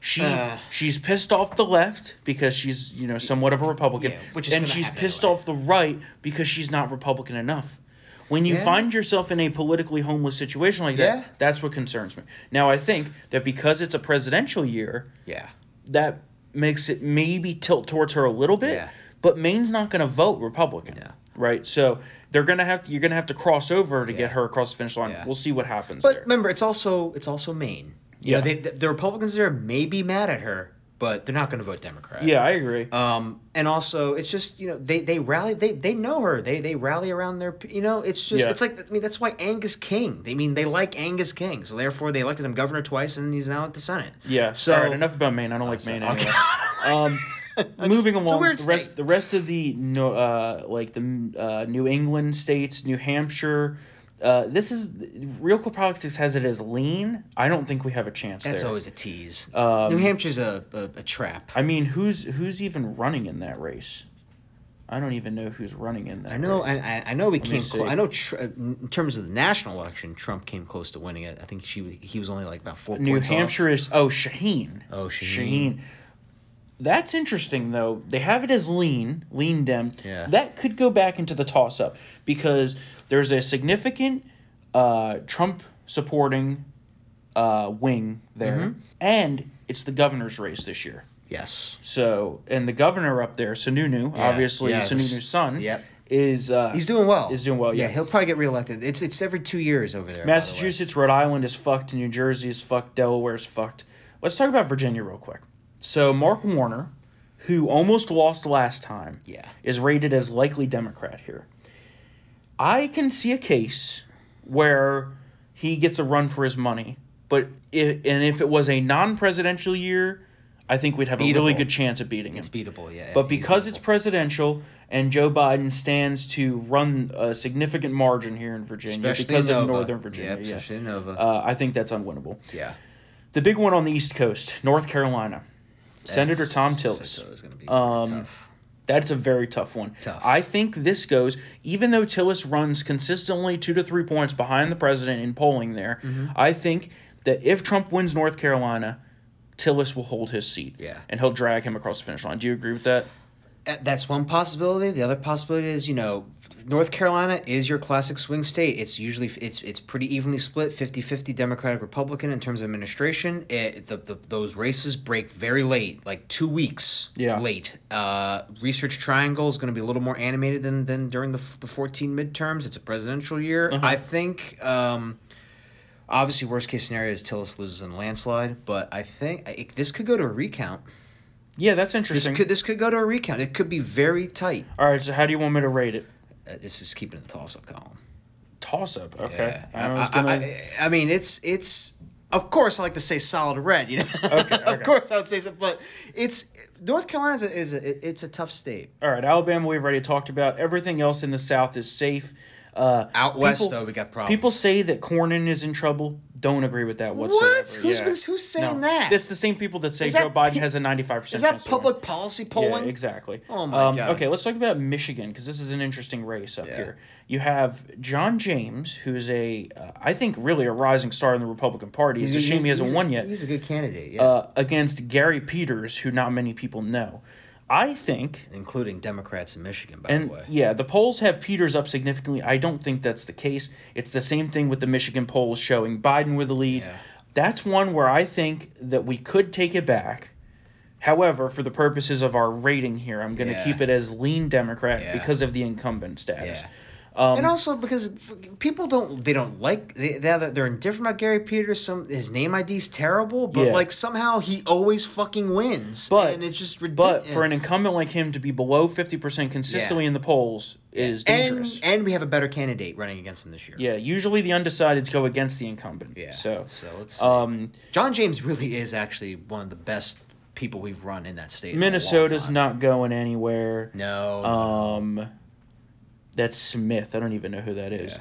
She Uh. she's pissed off the left because she's you know somewhat of a Republican, Yeah, which is and she's pissed anyway. off the right because she's not Republican enough. When you Yeah. find yourself in a politically homeless situation like that, Yeah. that's what concerns me. Now I think that because it's a presidential year, Yeah. that makes it maybe tilt towards her a little bit. Yeah. But Maine's not going to vote Republican. Yeah. Right. So they're gonna have to. You're gonna have to cross over to get her across the finish line. Yeah. We'll see what happens But there. remember, it's also it's also Maine. You Yeah. know, they, the, the Republicans there may be mad at her, but they're not going to vote Democrat. yeah, I agree. Um, and also, it's just you know they they rally they they know her they they rally around their you know it's just Yeah. it's like I mean that's why Angus King they mean they like Angus King so therefore they elected him governor twice and he's now at the Senate. yeah. So All right. Enough about Maine. I don't like so- Maine okay. um, moving a along, the rest state. the rest of the no, uh, like the uh, New England states, New Hampshire. Uh, this is real quick politics has it as lean. I don't think we have a chance That's there. always a tease. Um, New Hampshire's a, a, a trap. I mean, who's who's even running in that race? I don't even know who's running in that. I know, race. I, I- I know we me came. I know, tr- in terms of the national election, Trump came close to winning it. I think she he was only like about four New points off. Hampshire is oh Shaheen. Oh, Shaheen. That's interesting though. They have it as lean, lean dem. Yeah. That could go back into the toss up because there's a significant uh, Trump supporting uh, wing there, Mm-hmm. and it's the governor's race this year. Yes. So and the governor up there, Sununu, obviously yeah, Sununu's son, yep. is uh, He's doing well. Is doing well. Yeah. he'll probably get reelected. It's it's every two years over there. by the. Massachusetts, Rhode Island is fucked. New Jersey is fucked. Delaware is fucked. Let's talk about Virginia real quick. So Mark Warner, who almost lost last time, Yeah. is rated as likely Democrat here. I can see a case where he gets a run for his money, but if, and if it was a non-presidential year, I think we'd have a really good chance of beating him. It's beatable, yeah. But because it's presidential and Joe Biden stands to run a significant margin here in Virginia Especially because of Northern Virginia, Yep, yeah. Nova. Uh, I think that's unwinnable. yeah, The big one on the East Coast, North Carolina, Senator Thom That's Tillis. going to be Um, tough. That's a very tough one. Tough. I think this goes, even though Tillis runs consistently two to three points behind the president in polling there, Mm-hmm. I think that if Trump wins North Carolina, Tillis will hold his seat. Yeah. And he'll drag him across the finish line. Do you agree with that? Uh, That's one possibility. The other possibility is, you know, North Carolina is your classic swing state. It's usually it's it's pretty evenly split, 50-50 Democratic Republican in terms of administration. It, the, the, those races break very late, like 2 weeks Yeah. late. Uh, Research Triangle is going to be a little more animated than than during the the 14 midterms. It's a presidential year. Uh-huh. I think um obviously worst case scenario is Tillis loses in a landslide, but I think I, this could go to a recount. Yeah, that's interesting. This could this could go to a recount. It could be very tight. All right, so how do you want me to rate it? Uh, this is keeping the toss up column. Toss up. Okay. Yeah. I, I, gonna, I, I, mean, it's it's. Of course, I like to say solid red. You know. Okay, of course, I would say so, but it's North Carolina is a, it's a tough state. All right, Alabama we've already talked about. Everything else in the South is safe. Uh, Out west, though, we got problems. People say that Cornyn is in trouble. Don't agree with that whatsoever. What? Who's been- who's saying that? It's the same people that say Is Joe Biden pe- has a ninety-five percent. Is that public policy polling? Yeah, exactly. Oh my um, God. Okay, let's talk about Michigan because this is an interesting race up Yeah. here. You have John James, who's a, uh, I think, really a rising star in the Republican Party. It's a shame he hasn't won yet. He's a good candidate, yeah. Uh, against Gary Peters, who not many people know. I think including Democrats in Michigan, by and the way. yeah, the polls have Peters up significantly. I don't think that's the case. It's the same thing with the Michigan polls showing Biden with the lead. Yeah. That's one where I think that we could take it back. However, for the purposes of our rating here, I'm going to Yeah. keep it as lean Democrat Yeah. because of the incumbent status. Yeah. Um, and also because people don't they don't like they they're, they're indifferent about Gary Peters. Some his name ID's terrible, but Yeah. like somehow he always fucking wins. but and it's just but for an incumbent like him to be below fifty percent consistently Yeah. in the polls is and dangerous. and we have a better candidate running against him this year. yeah, usually the undecideds go against the incumbent. Yeah. So, so let's see. um, John James really is actually one of the best people we've run in that state. in a long Minnesota's not going anywhere. No. Um, that's Smith. I don't even know who that is.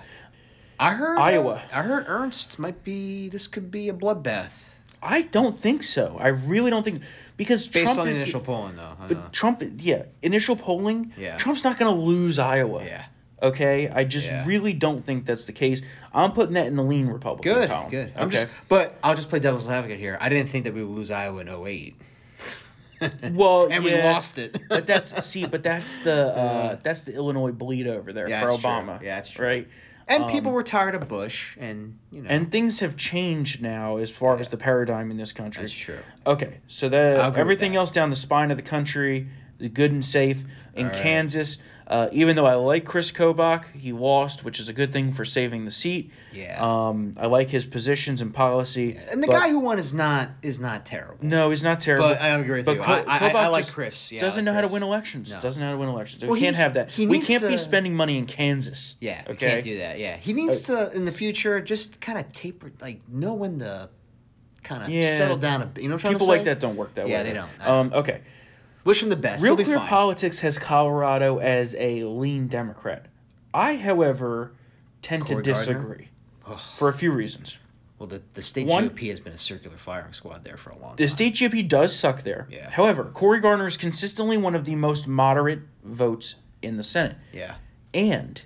I heard uh, Iowa. I heard Ernst might be. This could be a bloodbath I don't think so. I really don't think because based Trump on the is, initial polling, though. I know. But Trump, yeah, initial polling. Yeah. Trump's not going to lose Iowa. Yeah. Okay, I just Yeah. really don't think that's the case. I'm putting that in the lean Republican Good, column. good. I'm okay? just, but I'll just play devil's advocate here. I didn't think that we would lose Iowa in 08. Well, and we lost it. but that's see, but that's the uh, that's the Illinois bleed over there Yeah, for that's true. Obama. Yeah, that's true. Right. And people were tired of Bush, and you know, Um, And things have changed now as far as the paradigm in this country. That's true. Okay, so that everything that. else down the spine of the country good and safe. In right. Kansas, uh, even though I like Chris Kobach, he lost, which is a good thing for saving the seat. Yeah. Um, I like his positions and policy. and the but- guy who won is not is not terrible. No, he's not terrible. But I agree with but you. Ko- I- I- I like Chris. Yeah, doesn't like know how to win elections. No. Doesn't know how to win elections. Well, we can't have that. he We can't be spending money in Kansas. Yeah, we okay? can't do that. Yeah, he needs to in the future just kind of taper, like know when to kind of Yeah. settle down a bit. You know what I'm People to say? like that don't work that way. Yeah, they don't. Um, okay. Wish him the best. Real Clear fine. Politics has Colorado as a lean Democrat. I, however, tend Cory to disagree for a few reasons. Well, the, the state One- GOP has been a circular firing squad there for a long The time. state GOP does suck there. Yeah. However, Cory Gardner is consistently one of the most moderate votes in the Senate. yeah. And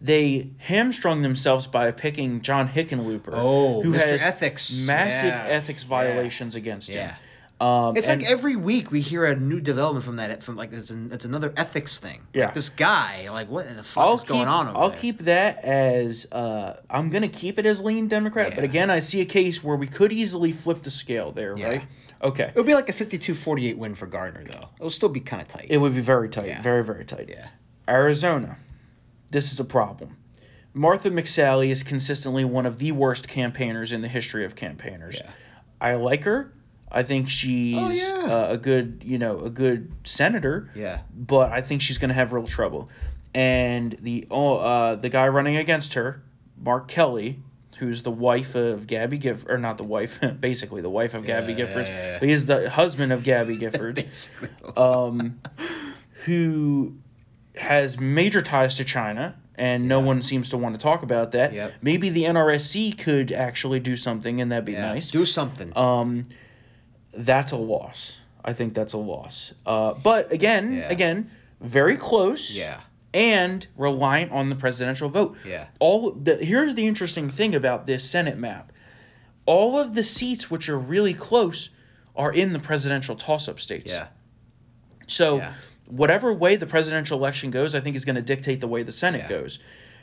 they hamstrung themselves by picking John Hickenlooper, Oh, who Mr. has Ethics. massive Yeah. ethics Yeah. violations against Yeah. him. Um, It's and- like every week we hear a new development from that. From like it's, an, it's another ethics thing. Yeah. Like this guy. Like what the fuck I'll is keep, going on over I'll there? keep that as uh, I'm gonna keep it as lean Democrat, but again, I see a case where we could easily flip the scale there, Yeah. right? Okay, It would be like a 52-48 win for Gardner though. It'll still be kind of tight. it would be very tight, Yeah. very very tight. yeah. Arizona, this is a problem. Martha McSally is consistently one of the worst campaigners in the history of campaigners. Yeah. I like her. I think she's Oh, yeah. uh, a good, you know, a good senator. Yeah. But I think she's going to have real trouble. And the oh, uh, the guy running against her, Mark Kelly, who's the wife of Gabby Gifford, or not the wife, basically the wife of Gabby yeah, Gifford, yeah, yeah. but he's the husband of Gabby Gifford um, who has major ties to China, and no one seems to want to talk about that. Yep. Maybe the NRSC could actually do something, and that'd be Yeah. nice. Do something. Um, that's a loss. I think that's a loss. Uh, but again, Yeah. again, very close. Yeah. And reliant on the presidential vote. Yeah. All the here's the interesting thing about this Senate map. All of the seats which are really close are in the presidential toss-up states. yeah. So, Yeah. whatever way the presidential election goes, I think is going to dictate the way the Senate Yeah. goes.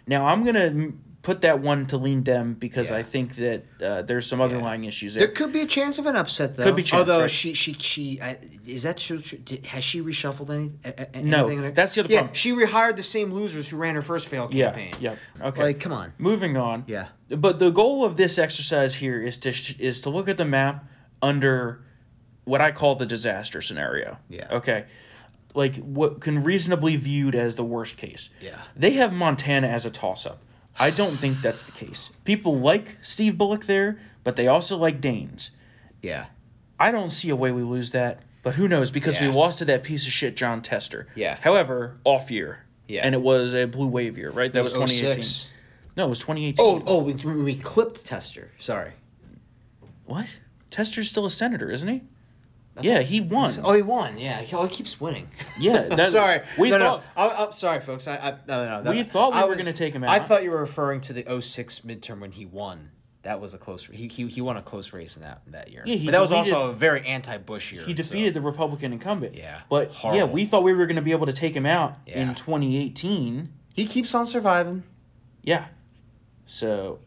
Now, I'm going to put that one to lean Dem because Yeah. I think that uh, there's some underlying issues There there. could be a chance of an upset, though. Could be chance, Although right. she, she, she, I, is that true? true- Has she reshuffled any? a- a- No, anything? that's the other yeah, problem. She rehired the same losers who ran her first failed campaign. yeah. Okay. Like, come on. Moving on. Yeah. But the goal of this exercise here is to sh- is to look at the map under what I call the disaster scenario. Yeah. Okay. Like what can reasonably viewed as the worst case. Yeah. They have Montana as a toss up. I don't think that's the case. People like Steve Bullock there, but they also like Daines. Yeah. I don't see a way we lose that, but who knows because we lost to that piece of shit Jon Tester. Yeah. However, off year. Yeah. And it was a blue wave year, right? That was, 2018. 06. No, it was 2018. Oh, oh, we, we clipped Tester. Sorry. What? Tester's still a senator, isn't he? Yeah, he won. Oh, he won. Yeah, he, oh, he keeps winning. Yeah, that- sorry. we no, thought- no. I, I'm sorry, folks. I, I no, no, no. We thought we I were gonna take him out. I thought you were referring to the 06 midterm when he won. That was a close. He, he, he won a close race in that that year. Yeah, he but that was also a very anti-Bush year. He defeated the Republican incumbent. Yeah, But yeah, we thought we were going to be able to take him out Yeah. in 2018. He keeps on surviving. Yeah. So,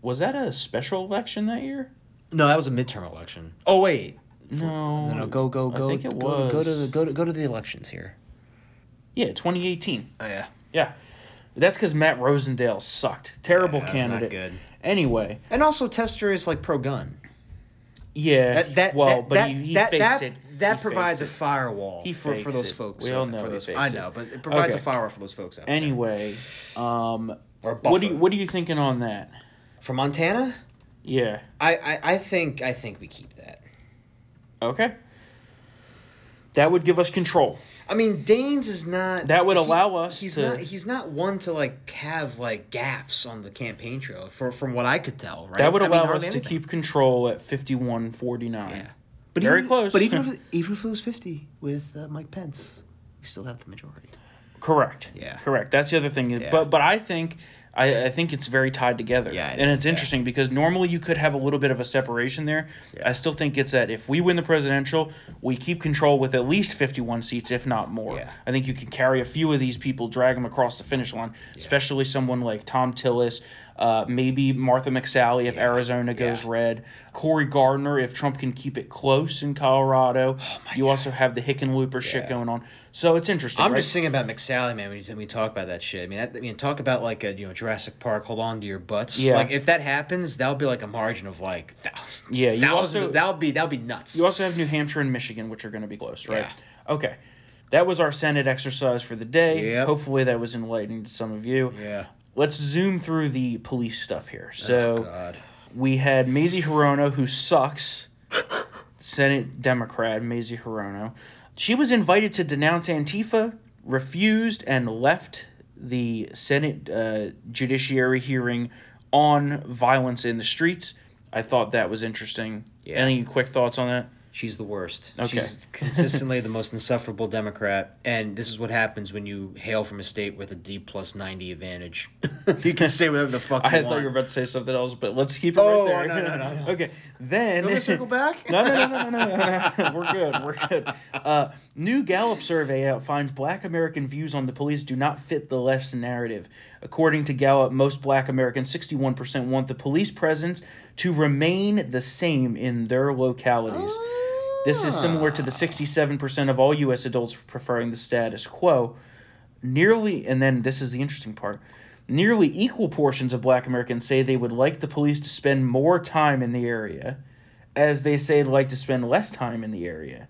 was that a special election that year? No, that was a midterm election. Oh wait, No. no, no, go go I go. think it go, was. go to the go to go to the elections here. Yeah, 2018. Oh yeah. Yeah. That's because Matt Rosendale sucked. Terrible Yeah, candidate. good. Anyway, And also, Tester is like pro gun. yeah. That that well, that, but that, he, he that, that, it. that He provides a firewall He for, for those it. folks. We uh, all know for those, I know, but it provides Okay. a firewall for those folks out there. Anyway, um, Or what do you what are you thinking on that? For Montana, Yeah. I, I I think I think we keep that. Okay. That would give us control. I mean, Daines is not. That would he- allow us He's to- not. He's not one to like have like gaffes on the campaign trail. For from what I could tell, right? That would I mean, allow hardly us to keep control at 51-49. Yeah. But Very even, close. But even if, even if it was fifty with uh, Mike Pence, we still have the majority. Correct. Yeah. Correct. That's the other thing. Yeah. But but I think I, I think it's very tied together. Yeah, And it's Yeah. interesting because normally you could have a little bit of a separation there. I still think it's that if we win the presidential, we keep control with at least 51 seats, if not more. Yeah. I think you can carry a few of these people, drag them across the finish line, especially someone like Thom Tillis, uh, maybe Martha McSally if Arizona goes Yeah. red, Cory Gardner if Trump can keep it close in Colorado. you also have the Hickenlooper shit Oh Yeah. going on. So it's interesting. I'm right? just thinking about McSally, man. When you talk about that shit, I mean, that, I mean, talk about like a you know Jurassic Park. Hold on to your butts. Yeah. Like if that happens, that'll be like a margin of like thousands. Yeah, you thousands. also- that'll be that'll be nuts. You also have New Hampshire and Michigan, which are going to be close, right? Yeah. Okay. That was our Senate exercise for the day. Yep. Hopefully, that was enlightening to some of you. yeah. Let's zoom through the police stuff here. Oh So, God. we had Mazie Hirono, who sucks, Senate Democrat, Mazie Hirono. She was invited to denounce Antifa, refused, and left the Senate uh, Judiciary hearing on violence in the streets. I thought that was interesting. Yeah. Any quick thoughts on that? She's the worst. Okay. She's consistently the most insufferable Democrat, and this is what happens when you hail from a state with a D plus ninety advantage. you can say whatever the fuck I you thought want. you were about to say something else, but let's keep it Oh, right there. no, no, no, no. okay, then. Me to circle back? no, no, no, no, no, no, no. We're good. We're good. Uh, new Gallup survey out finds Black American views on the police do not fit the left's narrative. According to Gallup, most Black Americans, sixty-one percent, want the police presence to remain the same in their localities. This is similar to the 67% of all U.S. adults preferring the status quo. Nearly, and then this is the interesting part nearly equal portions of black Americans say they would like the police to spend more time in the area, as they say they'd like to spend less time in the area.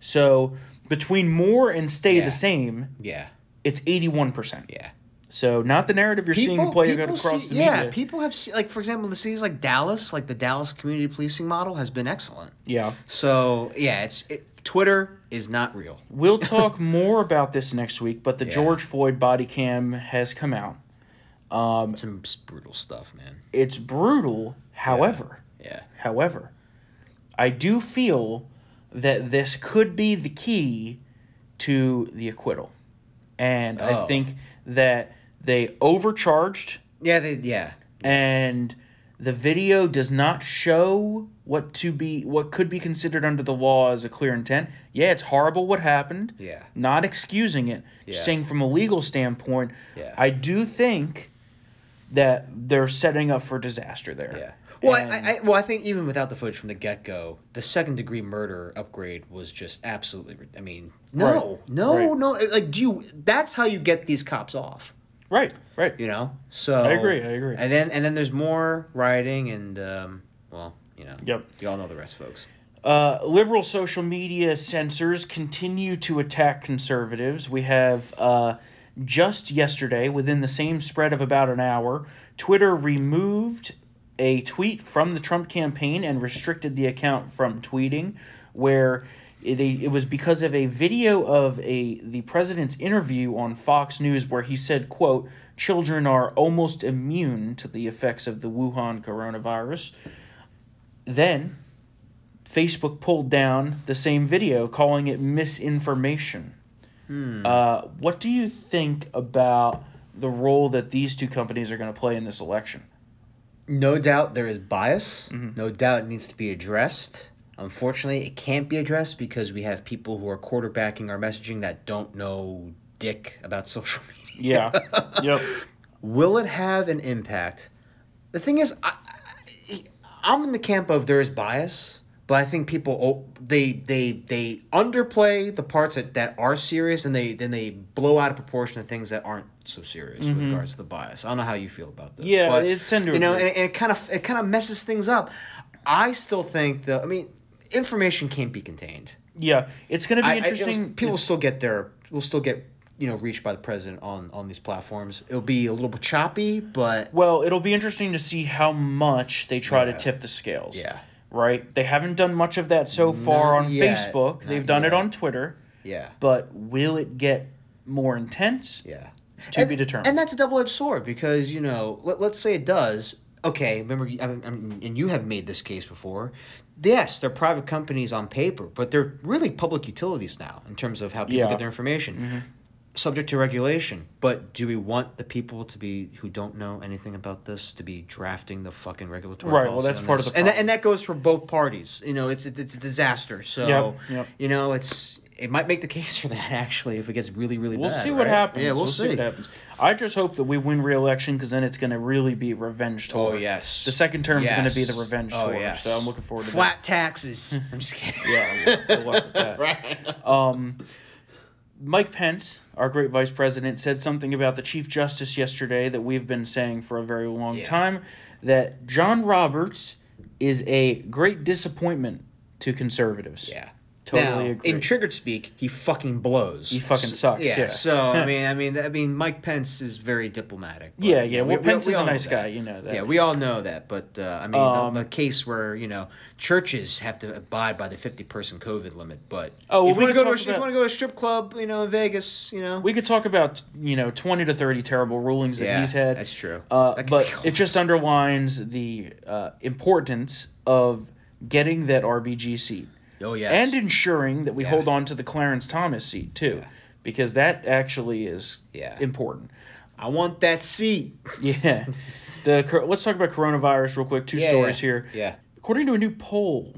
So between more and stay Yeah. the same, Yeah, it's 81%. yeah. So not the narrative you're seeing play across see, the yeah, media. people have se- like for example, the cities like Dallas, like the Dallas community policing model has been excellent. yeah. So yeah, it's it, Twitter is not real. We'll talk more about this next week, but the Yeah. George Floyd body cam has come out. Um, Some brutal stuff, man. It's brutal, however. Yeah. However, I do feel that this could be the key to the acquittal. And I Oh. think that they overcharged Yeah, they yeah. and the video does not show what to be what could be considered under the law as a clear intent. Yeah, it's horrible what happened. Yeah. Not excusing it. Yeah. Saying from a legal standpoint, Yeah. I do think that they're setting up for disaster there. Yeah. Well, And- I, I, well, I think even without the footage from the get go, the second degree murder upgrade was just absolutely. I mean, no, Right. no, Right. no. Like, do you? That's how you get these cops off. Right, right. You know. So I agree, I agree. And then and then there's more rioting and um, well, you know. Yep. You all know the rest, folks. Uh, liberal social media censors continue to attack conservatives. We have uh, just yesterday, within the same spread of about an hour, Twitter removed a tweet from the Trump campaign and restricted the account from tweeting, where it, it was because of a video of a the president's interview on Fox News where he said, "quote Children are almost immune to the effects of the Wuhan coronavirus." Then Facebook pulled down the same video, calling it misinformation. Uh, what do you think about the role that these two companies are going to play in this election? No doubt there is bias. Mm-hmm. No doubt it needs to be addressed. Unfortunately, it can't be addressed because we have people who are quarterbacking our messaging that don't know dick about social media. Yeah. yep. Will it have an impact? The thing is, I, I, I'm in the camp of there is bias, but I think people oh, they they they underplay the parts that, that are serious, and they then they blow out of proportion the things that aren't so serious with regards to the bias. I don't know how you feel about this. Mm-hmm. Yeah, but, I tend you know, and, and it kind of it kind of messes things up. I still think the I mean, information can't be contained. Yeah, it's going to be I- I- it'll- interesting. people still get their will still get you know reached by the president on on these platforms. It'll be a little bit choppy, but Well, it'll be interesting to see how much they try to tip the scales. Yeah. Right? They haven't done much of that so far Not on yet. Facebook. Not They've done it on Twitter. yeah, But will it get more intense? yeah, To and, be determined. And that's a double edged sword because you know let, let's say it does. Okay, remember, I mean, I mean, and you have made this case before. Yes, they're private companies on paper, but they're really public utilities now in terms of how people Yeah. get their information. Mm-hmm. Subject to regulation, but do we want the people to be who don't know anything about this to be drafting the fucking regulatory? Right, well, that's part of this? the and that, and that goes for both parties. You know, it's it's a disaster. So Yep, yep. you know, it's it might make the case for that actually if it gets really really We'll bad. see what right? happens. Yeah, we'll, see. what happens. I just hope that we win re-election because then it's going to really be revenge tour. Oh yes. The second term is going to be the Yes. revenge Oh, tour. yes. So I'm looking forward to that. Flat taxes. I'm just kidding. that. Yeah, good luck with that. right. Um, Mike Pence, our great vice president, said something about the Chief Justice yesterday that we've been saying for a very long Yeah. time that John Roberts is a great disappointment to conservatives. Yeah. Totally now, agree. In triggered speak, he fucking blows. He fucking S- sucks, yeah. So I mean, I mean, I mean, Mike Pence is very diplomatic. Yeah, yeah. Well, Pence is a nice guy, you know that. Yeah, we all know that. But uh, I mean, Um, the, the case where you know churches have to abide by the fifty-person COVID limit, but Oh, well, if we you want to go to a, talk if you want to go to a strip club, you know, in Vegas, you know, We could talk about you know twenty to thirty terrible rulings that Yeah, he's had. that's true. Uh, That but it just underlines the uh, importance of getting that RBG seat. Oh, yes. And ensuring that we Yeah. hold on to the Clarence Thomas seat too, Yeah. because that actually is Yeah. important. I want that seat. Yeah. the let's talk about coronavirus real quick. Two Yeah, stories here. Yeah. According to a new poll,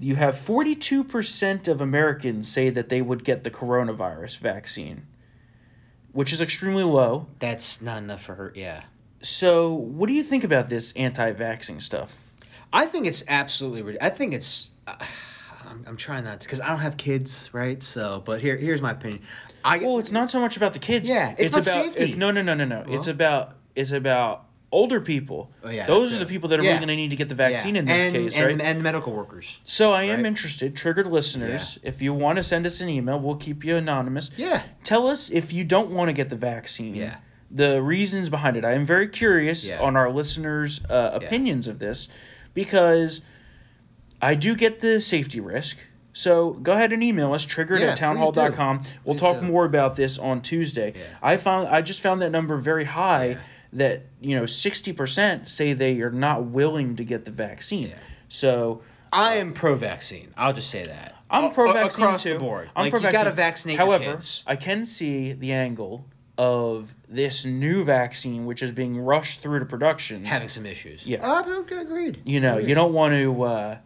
you have 42% of Americans say that they would get the coronavirus vaccine, which is extremely low. That's not enough for her. Yeah. So, what do you think about this anti-vaxxing stuff? I think it's absolutely. I think it's. Uh, I'm, I'm trying not to because I don't have kids, right? So, but here, here's my opinion. I Well, it's not so much about the kids. Yeah, it's about safety. it's- no, no, no, no, no. It's about it's about older people. Oh, yeah, Those are the people that are Yeah. really going to need to get the yeah. vaccine in this and, case, and, right? And medical workers. so I am right? interested, triggered listeners. If you want to send us an email, we'll keep you anonymous. Yeah. Tell us if you don't want to get the vaccine. Yeah. The reasons behind it. I am very curious Yeah. on our listeners' uh, opinions of this because I do get the safety risk. So go ahead and email us, triggered Yeah, at please townhall.com. We'll Please talk do. more about this on Tuesday. I found I just found that number very high that, you know, 60% say they are not willing to get the vaccine. Yeah. So I am pro-vaccine. I'll just say that. I'm pro vaccine. across too. the board. I'm like pro you got to vaccine. vaccinate However, your kids. I can see the angle of this new vaccine, which is being rushed through to production. Having some issues. Yeah. Uh, okay, agreed. you know, you don't want to, uh,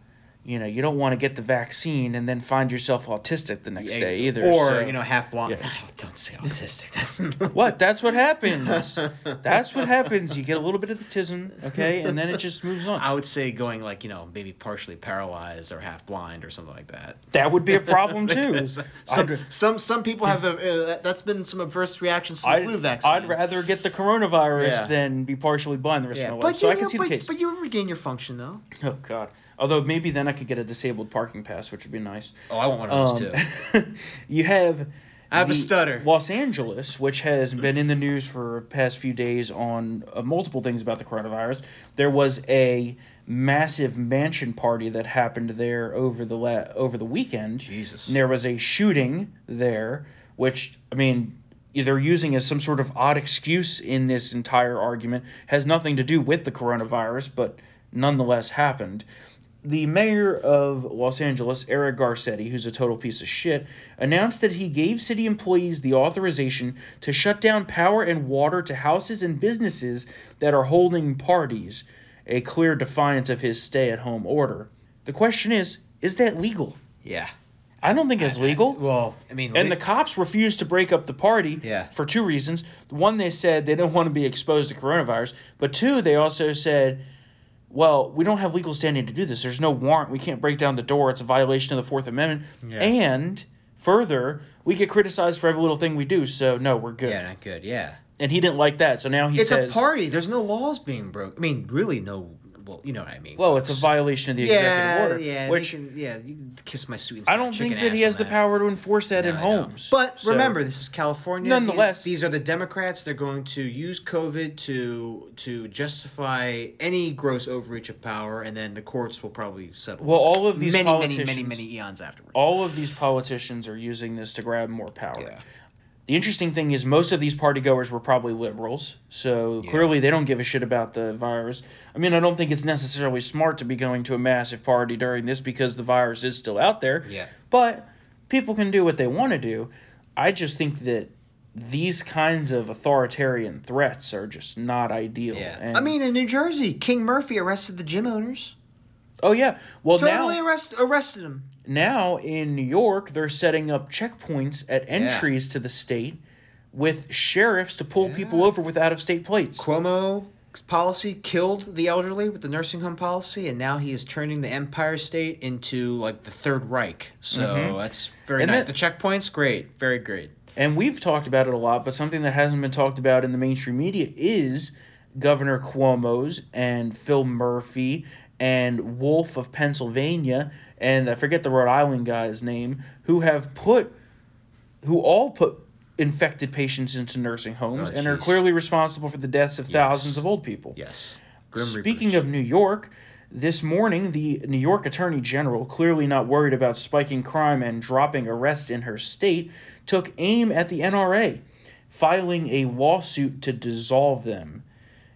you know, you don't want to get the vaccine and then find yourself autistic the next day either. Or so- you know, half blind. Yeah. don't say autistic. That's what? That's what happens. That's what happens. You get a little bit of the tism, okay, and then it just moves on. I would say going like you know maybe partially paralyzed or half blind or something like that. That would be a problem too. I'd, some, some some people have a, uh, that's been some adverse reactions to the I'd, flu vaccine. I'd rather get the coronavirus Yeah. than be partially blind the rest yeah, of my life. but So you I can see but, the case. but you regain your function though. Oh God. Although maybe then I could get a disabled parking pass, which would be nice. Oh, I want one of those Um, too. you have. I have a stutter. Los Angeles, which has been in the news for the past few days on uh, multiple things about the coronavirus. There was a massive mansion party that happened there over the la- over the weekend. Jesus. And there was a shooting there, which I mean, they're using as some sort of odd excuse in this entire argument. Has nothing to do with the coronavirus, but nonetheless happened. The mayor of Los Angeles, Eric Garcetti, who's a total piece of shit, announced that he gave city employees the authorization to shut down power and water to houses and businesses that are holding parties, a clear defiance of his stay at home order. The question is is that legal? yeah. I don't think it's legal. Well, I mean, And le- the cops refused to break up the party Yeah. for two reasons. One, they said they didn't want to be exposed to coronavirus. But two, they also said well, we don't have legal standing to do this. There's no warrant. We can't break down the door. It's a violation of the Fourth Amendment. Yeah. And further, we get criticized for every little thing we do. So no, we're good. Yeah, not good. Yeah. And he didn't like that. So now he It's says, a party. There's no laws being broken. I mean, really, no. Well, you know what I mean. well, it's a violation of the Yeah, executive order. yeah. which can, yeah, you can kiss my sweet. I don't think that he has the that. power to enforce that in I know. homes. But So- remember, this is California. Nonetheless- these, these are the Democrats. They're going to use COVID to to justify any gross overreach of power, and then the courts will probably settle. Well, all of these many, many, many, many eons afterwards. all of these politicians are using this to grab more power. Yeah. The interesting thing is most of these party goers were probably liberals, so clearly they don't give a shit about the virus. I mean, I don't think it's necessarily smart to be going to a massive party during this because the virus is still out there. Yeah. But people can do what they want to do. I just think that these kinds of authoritarian threats are just not ideal. Yeah. And- I mean, in New Jersey, King Murphy arrested the gym owners. oh yeah. Well, Totally now arrest, arrested them. Now in New York, they're setting up checkpoints at entries to the state with sheriffs to pull people over with out of state plates. Cuomo's policy killed the elderly with the nursing home policy, and now he is turning the Empire State into like the Third Reich. So mm-hmm. that's very And nice. that- the checkpoints, great, very great. And we've talked about it a lot, but something that hasn't been talked about in the mainstream media is Governor Cuomo's and Phil Murphy and Wolf of Pennsylvania and I forget the Rhode Island guy's name who have put who all put infected patients into nursing homes Oh, and are clearly responsible for the deaths of thousands of old people. Yes. Speaking of New York, this morning the New York Attorney General, clearly not worried about spiking crime and dropping arrests in her state, took aim at the NRA, filing a lawsuit to dissolve them.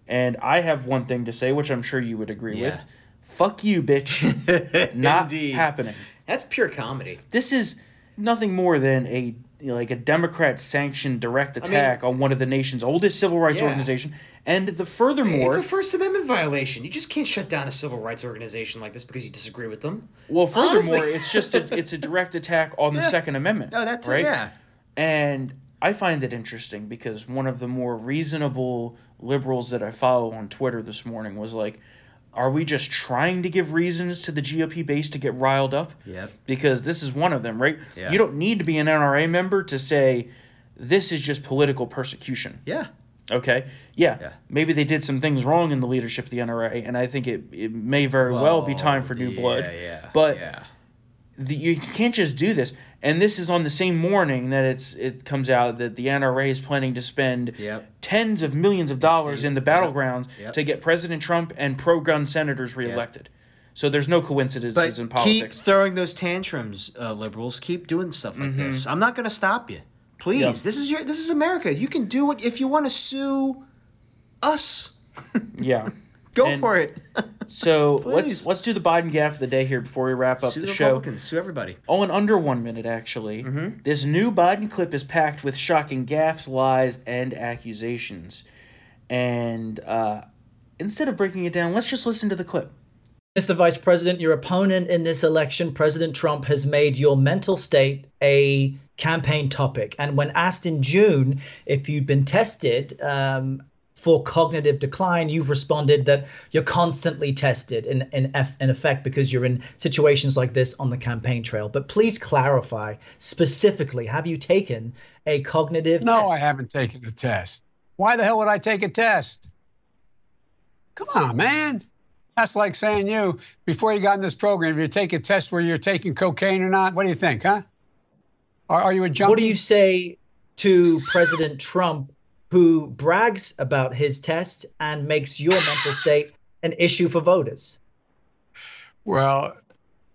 And I have one thing to say, which I'm sure you would agree Yeah. with. Fuck you, bitch. not Indeed. happening. that's pure comedy. This is nothing more than a like a Democrat sanctioned direct attack on one of the nation's oldest civil rights Yeah. organization. And the furthermore It's a First Amendment violation. You just can't shut down a civil rights organization like this because you disagree with them. Well, furthermore, Honestly. it's just a it's a direct attack on the Second Amendment. No, that's right. yeah. And I find it interesting because one of the more reasonable liberals that I follow on Twitter this morning was like, "Are we just trying to give reasons to the GOP base to get riled up?" Yep. Because this is one of them, right? Yeah. You don't need to be an NRA member to say this is just political persecution. Yeah. Okay. Yeah. Yeah. Maybe they did some things wrong in the leadership of the NRA, and I think it, it may very well, be time for new yeah, blood. Yeah. But yeah. The, you can't just do this. And this is on the same morning that it's it comes out that the NRA is planning to spend Yep. tens of millions of dollars the- in the battlegrounds yep. to get President Trump and pro-gun senators reelected. So there's no coincidences But in keep throwing those tantrums, uh, liberals. Keep doing stuff like this. I'm not going to stop you. Please, Yeah. this is your. This is America. You can do it if you want to sue us. yeah. Go And for it. So let's let's do the Biden gaffe of the day here before we wrap up sue the the show. Republicans. Sue everybody. Oh, in under one minute, actually. Mm-hmm. This new Biden clip is packed with shocking gaffes, lies, and accusations. And uh, instead of breaking it down, let's just listen to the clip. Mr. Vice President, your opponent in this election, President Trump, has made your mental state a campaign topic. And when asked in June if you'd been tested um, for cognitive decline, you've responded that you're constantly tested in, in, eff- in effect because you're in situations like this on the campaign trail. But please clarify specifically have you taken a cognitive No, test? I haven't taken a test. Why the hell would I take a test? Come on, man. That's like saying you, before you got in this program, you take a test where you're taking cocaine or not, what do you think, huh? Are, are you a junkie? What do you say to President Trump, who brags about his test and makes your mental state an issue for voters? Well,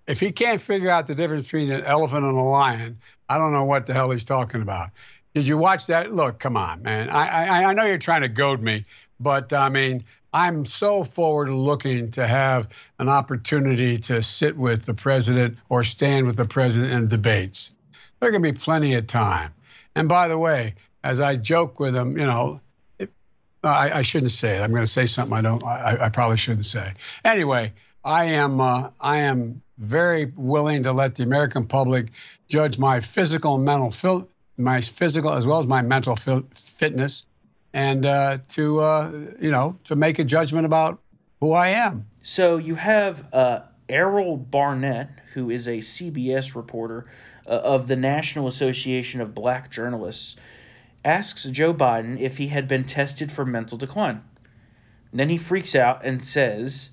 if he can't figure out the difference between an elephant and a lion, I don't know what the hell he's talking about. Did you watch that? Look, come on, man. I I, I know you're trying to goad me, but I mean, I'm so forward looking to have an opportunity to sit with the president or stand with the president in debates. There can be plenty of time. And by the way, as I joke with him, you know, it, I, I shouldn't say it. I'm going to say something I don't. I, I probably shouldn't say. Anyway, I am. Uh, I am very willing to let the American public judge my physical and mental fil- my physical as well as my mental fil- fitness, and uh, to uh, you know to make a judgment about who I am. So you have uh, Errol Barnett, who is a CBS reporter uh, of the National Association of Black Journalists, asks Joe Biden if he had been tested for mental decline. then he freaks out and says,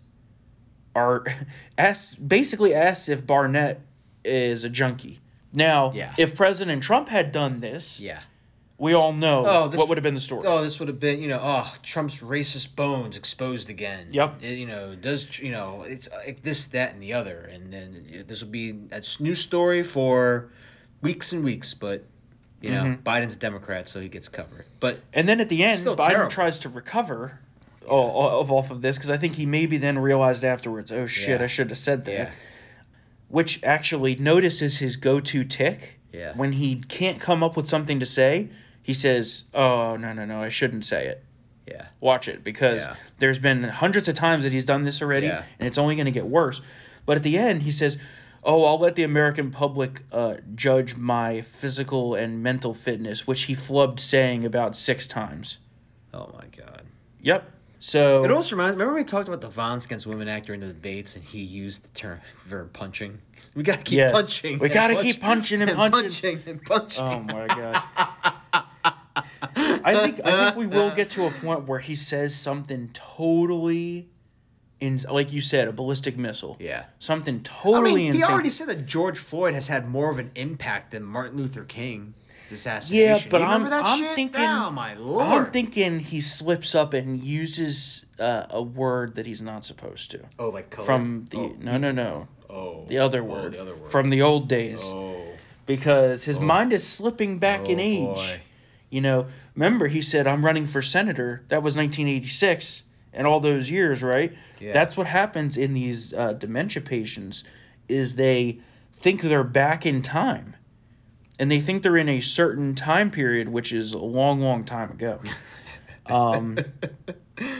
"Are asks basically asks if Barnett is a junkie." Now, Yeah. if President Trump had done this, Yeah. we all know Oh, this- what would have been the story. Oh, this would have been, you know, oh, Trump's racist bones exposed again. Yep. Uh, You know, does you know it's like this, that, and the other, and then this will be a news story for weeks and weeks. But you know, Mm-hmm. Biden's a Democrat, so he gets covered. But And then at the end, Biden terrible. tries to recover o- of off of this because I think he maybe then realized afterwards, oh shit, Yeah. I should have said that. yeah, Which actually notices his go-to tic. Yeah. When he can't come up with something to say, he says, "Oh no, no, no, I shouldn't say it." yeah, Watch it because Yeah. there's been hundreds of times that he's done this already, Yeah. and it's only going to get worse. But at the end, he says, "Oh, I'll let the American public uh, judge my physical and mental fitness," which he flubbed saying about six times. oh my god. Yep. So It also reminds. Remember we talked about the violence against women act during the debates, and he used the term verb punching. We gotta keep Yes. punching. We gotta punch- keep punching and punching. and punching. Oh my god. I think I think we will get to a point where he says something totally in like you said, a ballistic missile. Yeah. Something totally I mean, he insane. already said that George Floyd has had more of an impact than Martin Luther King's assassination. yeah, but I'm, I'm shit? thinking Oh my lord! I'm thinking he slips up and uses uh, a word that he's not supposed to. oh, like color? From the oh, no no no. Oh, The other oh, word. the other word. From the old days. oh, Because his mind is slipping back in Oh, age. boy. You know, remember he said, I'm running for senator. That was 1986 and all those years, right? Yeah. That's what happens in these uh, dementia patients is they think they're back in time. And they think they're in a certain time period, which is a long, long time ago. Um,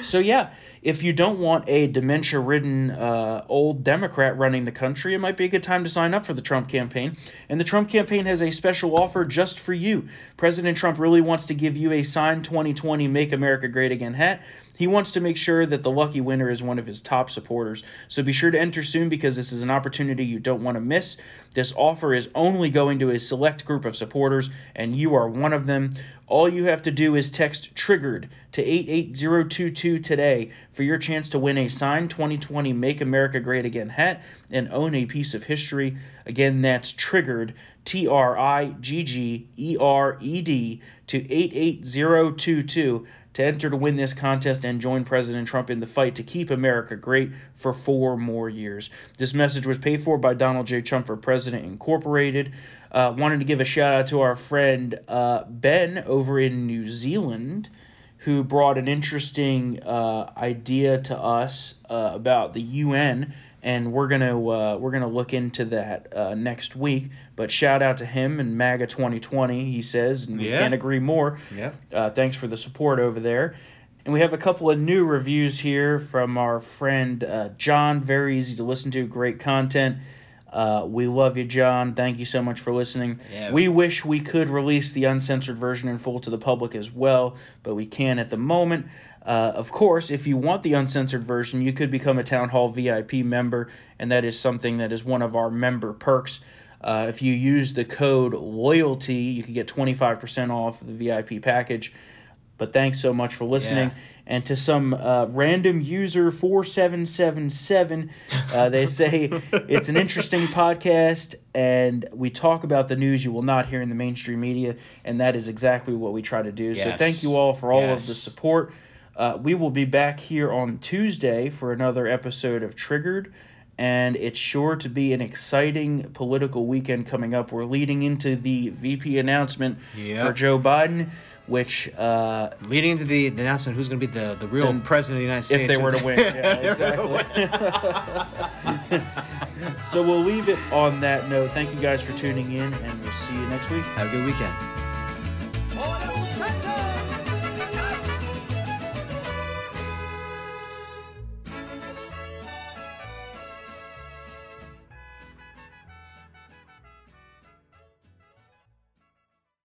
so, yeah, if you don't want a dementia ridden uh, old Democrat running the country, it might be a good time to sign up for the Trump campaign. And the Trump campaign has a special offer just for you. President Trump really wants to give you a signed 2020 Make America Great Again hat. He wants to make sure that the lucky winner is one of his top supporters. So be sure to enter soon because this is an opportunity you don't want to miss. This offer is only going to a select group of supporters, and you are one of them. All you have to do is text TRIGGERED to 88022 today for your chance to win a signed 2020 Make America Great Again hat and own a piece of history. Again, that's TRIGGERED, T R I G G E R E D, to 88022 to enter to win this contest and join President Trump in the fight to keep America great for four more years. This message was paid for by Donald J. Trump for President Incorporated. Uh, wanted to give a shout out to our friend uh, Ben over in New Zealand who brought an interesting uh, idea to us uh, about the UN, and we're gonna uh, we're gonna look into that uh, next week. But shout out to him and MAGA 2020, he says, and we Yeah. can't agree more. Yeah. Uh, thanks for the support over there. And we have a couple of new reviews here from our friend uh, John. Very easy to listen to, great content. Uh, we love you, John. Thank you so much for listening. Yeah. We wish we could release the uncensored version in full to the public as well, but we can't at the moment. Uh, of course, if you want the uncensored version, you could become a Town Hall VIP member, and that is something that is one of our member perks. Uh, if you use the code LOYALTY, you can get 25% off the VIP package. But thanks so much for listening. Yeah. And to some uh, random user 4777, uh, they say it's an interesting podcast and we talk about the news you will not hear in the mainstream media. And that is exactly what we try to do. So thank you all for all of the support. Uh, we will be back here on Tuesday for another episode of Triggered. And it's sure to be an exciting political weekend coming up. We're leading into the VP announcement Yep. for Joe Biden, which uh, Leading into the, the announcement, who's going to be the, the real Then president of the United States? if they were to win. Yeah, exactly. so we'll leave it on that note. Thank you guys for tuning in, and we'll see you next week. Have a good weekend. Oh,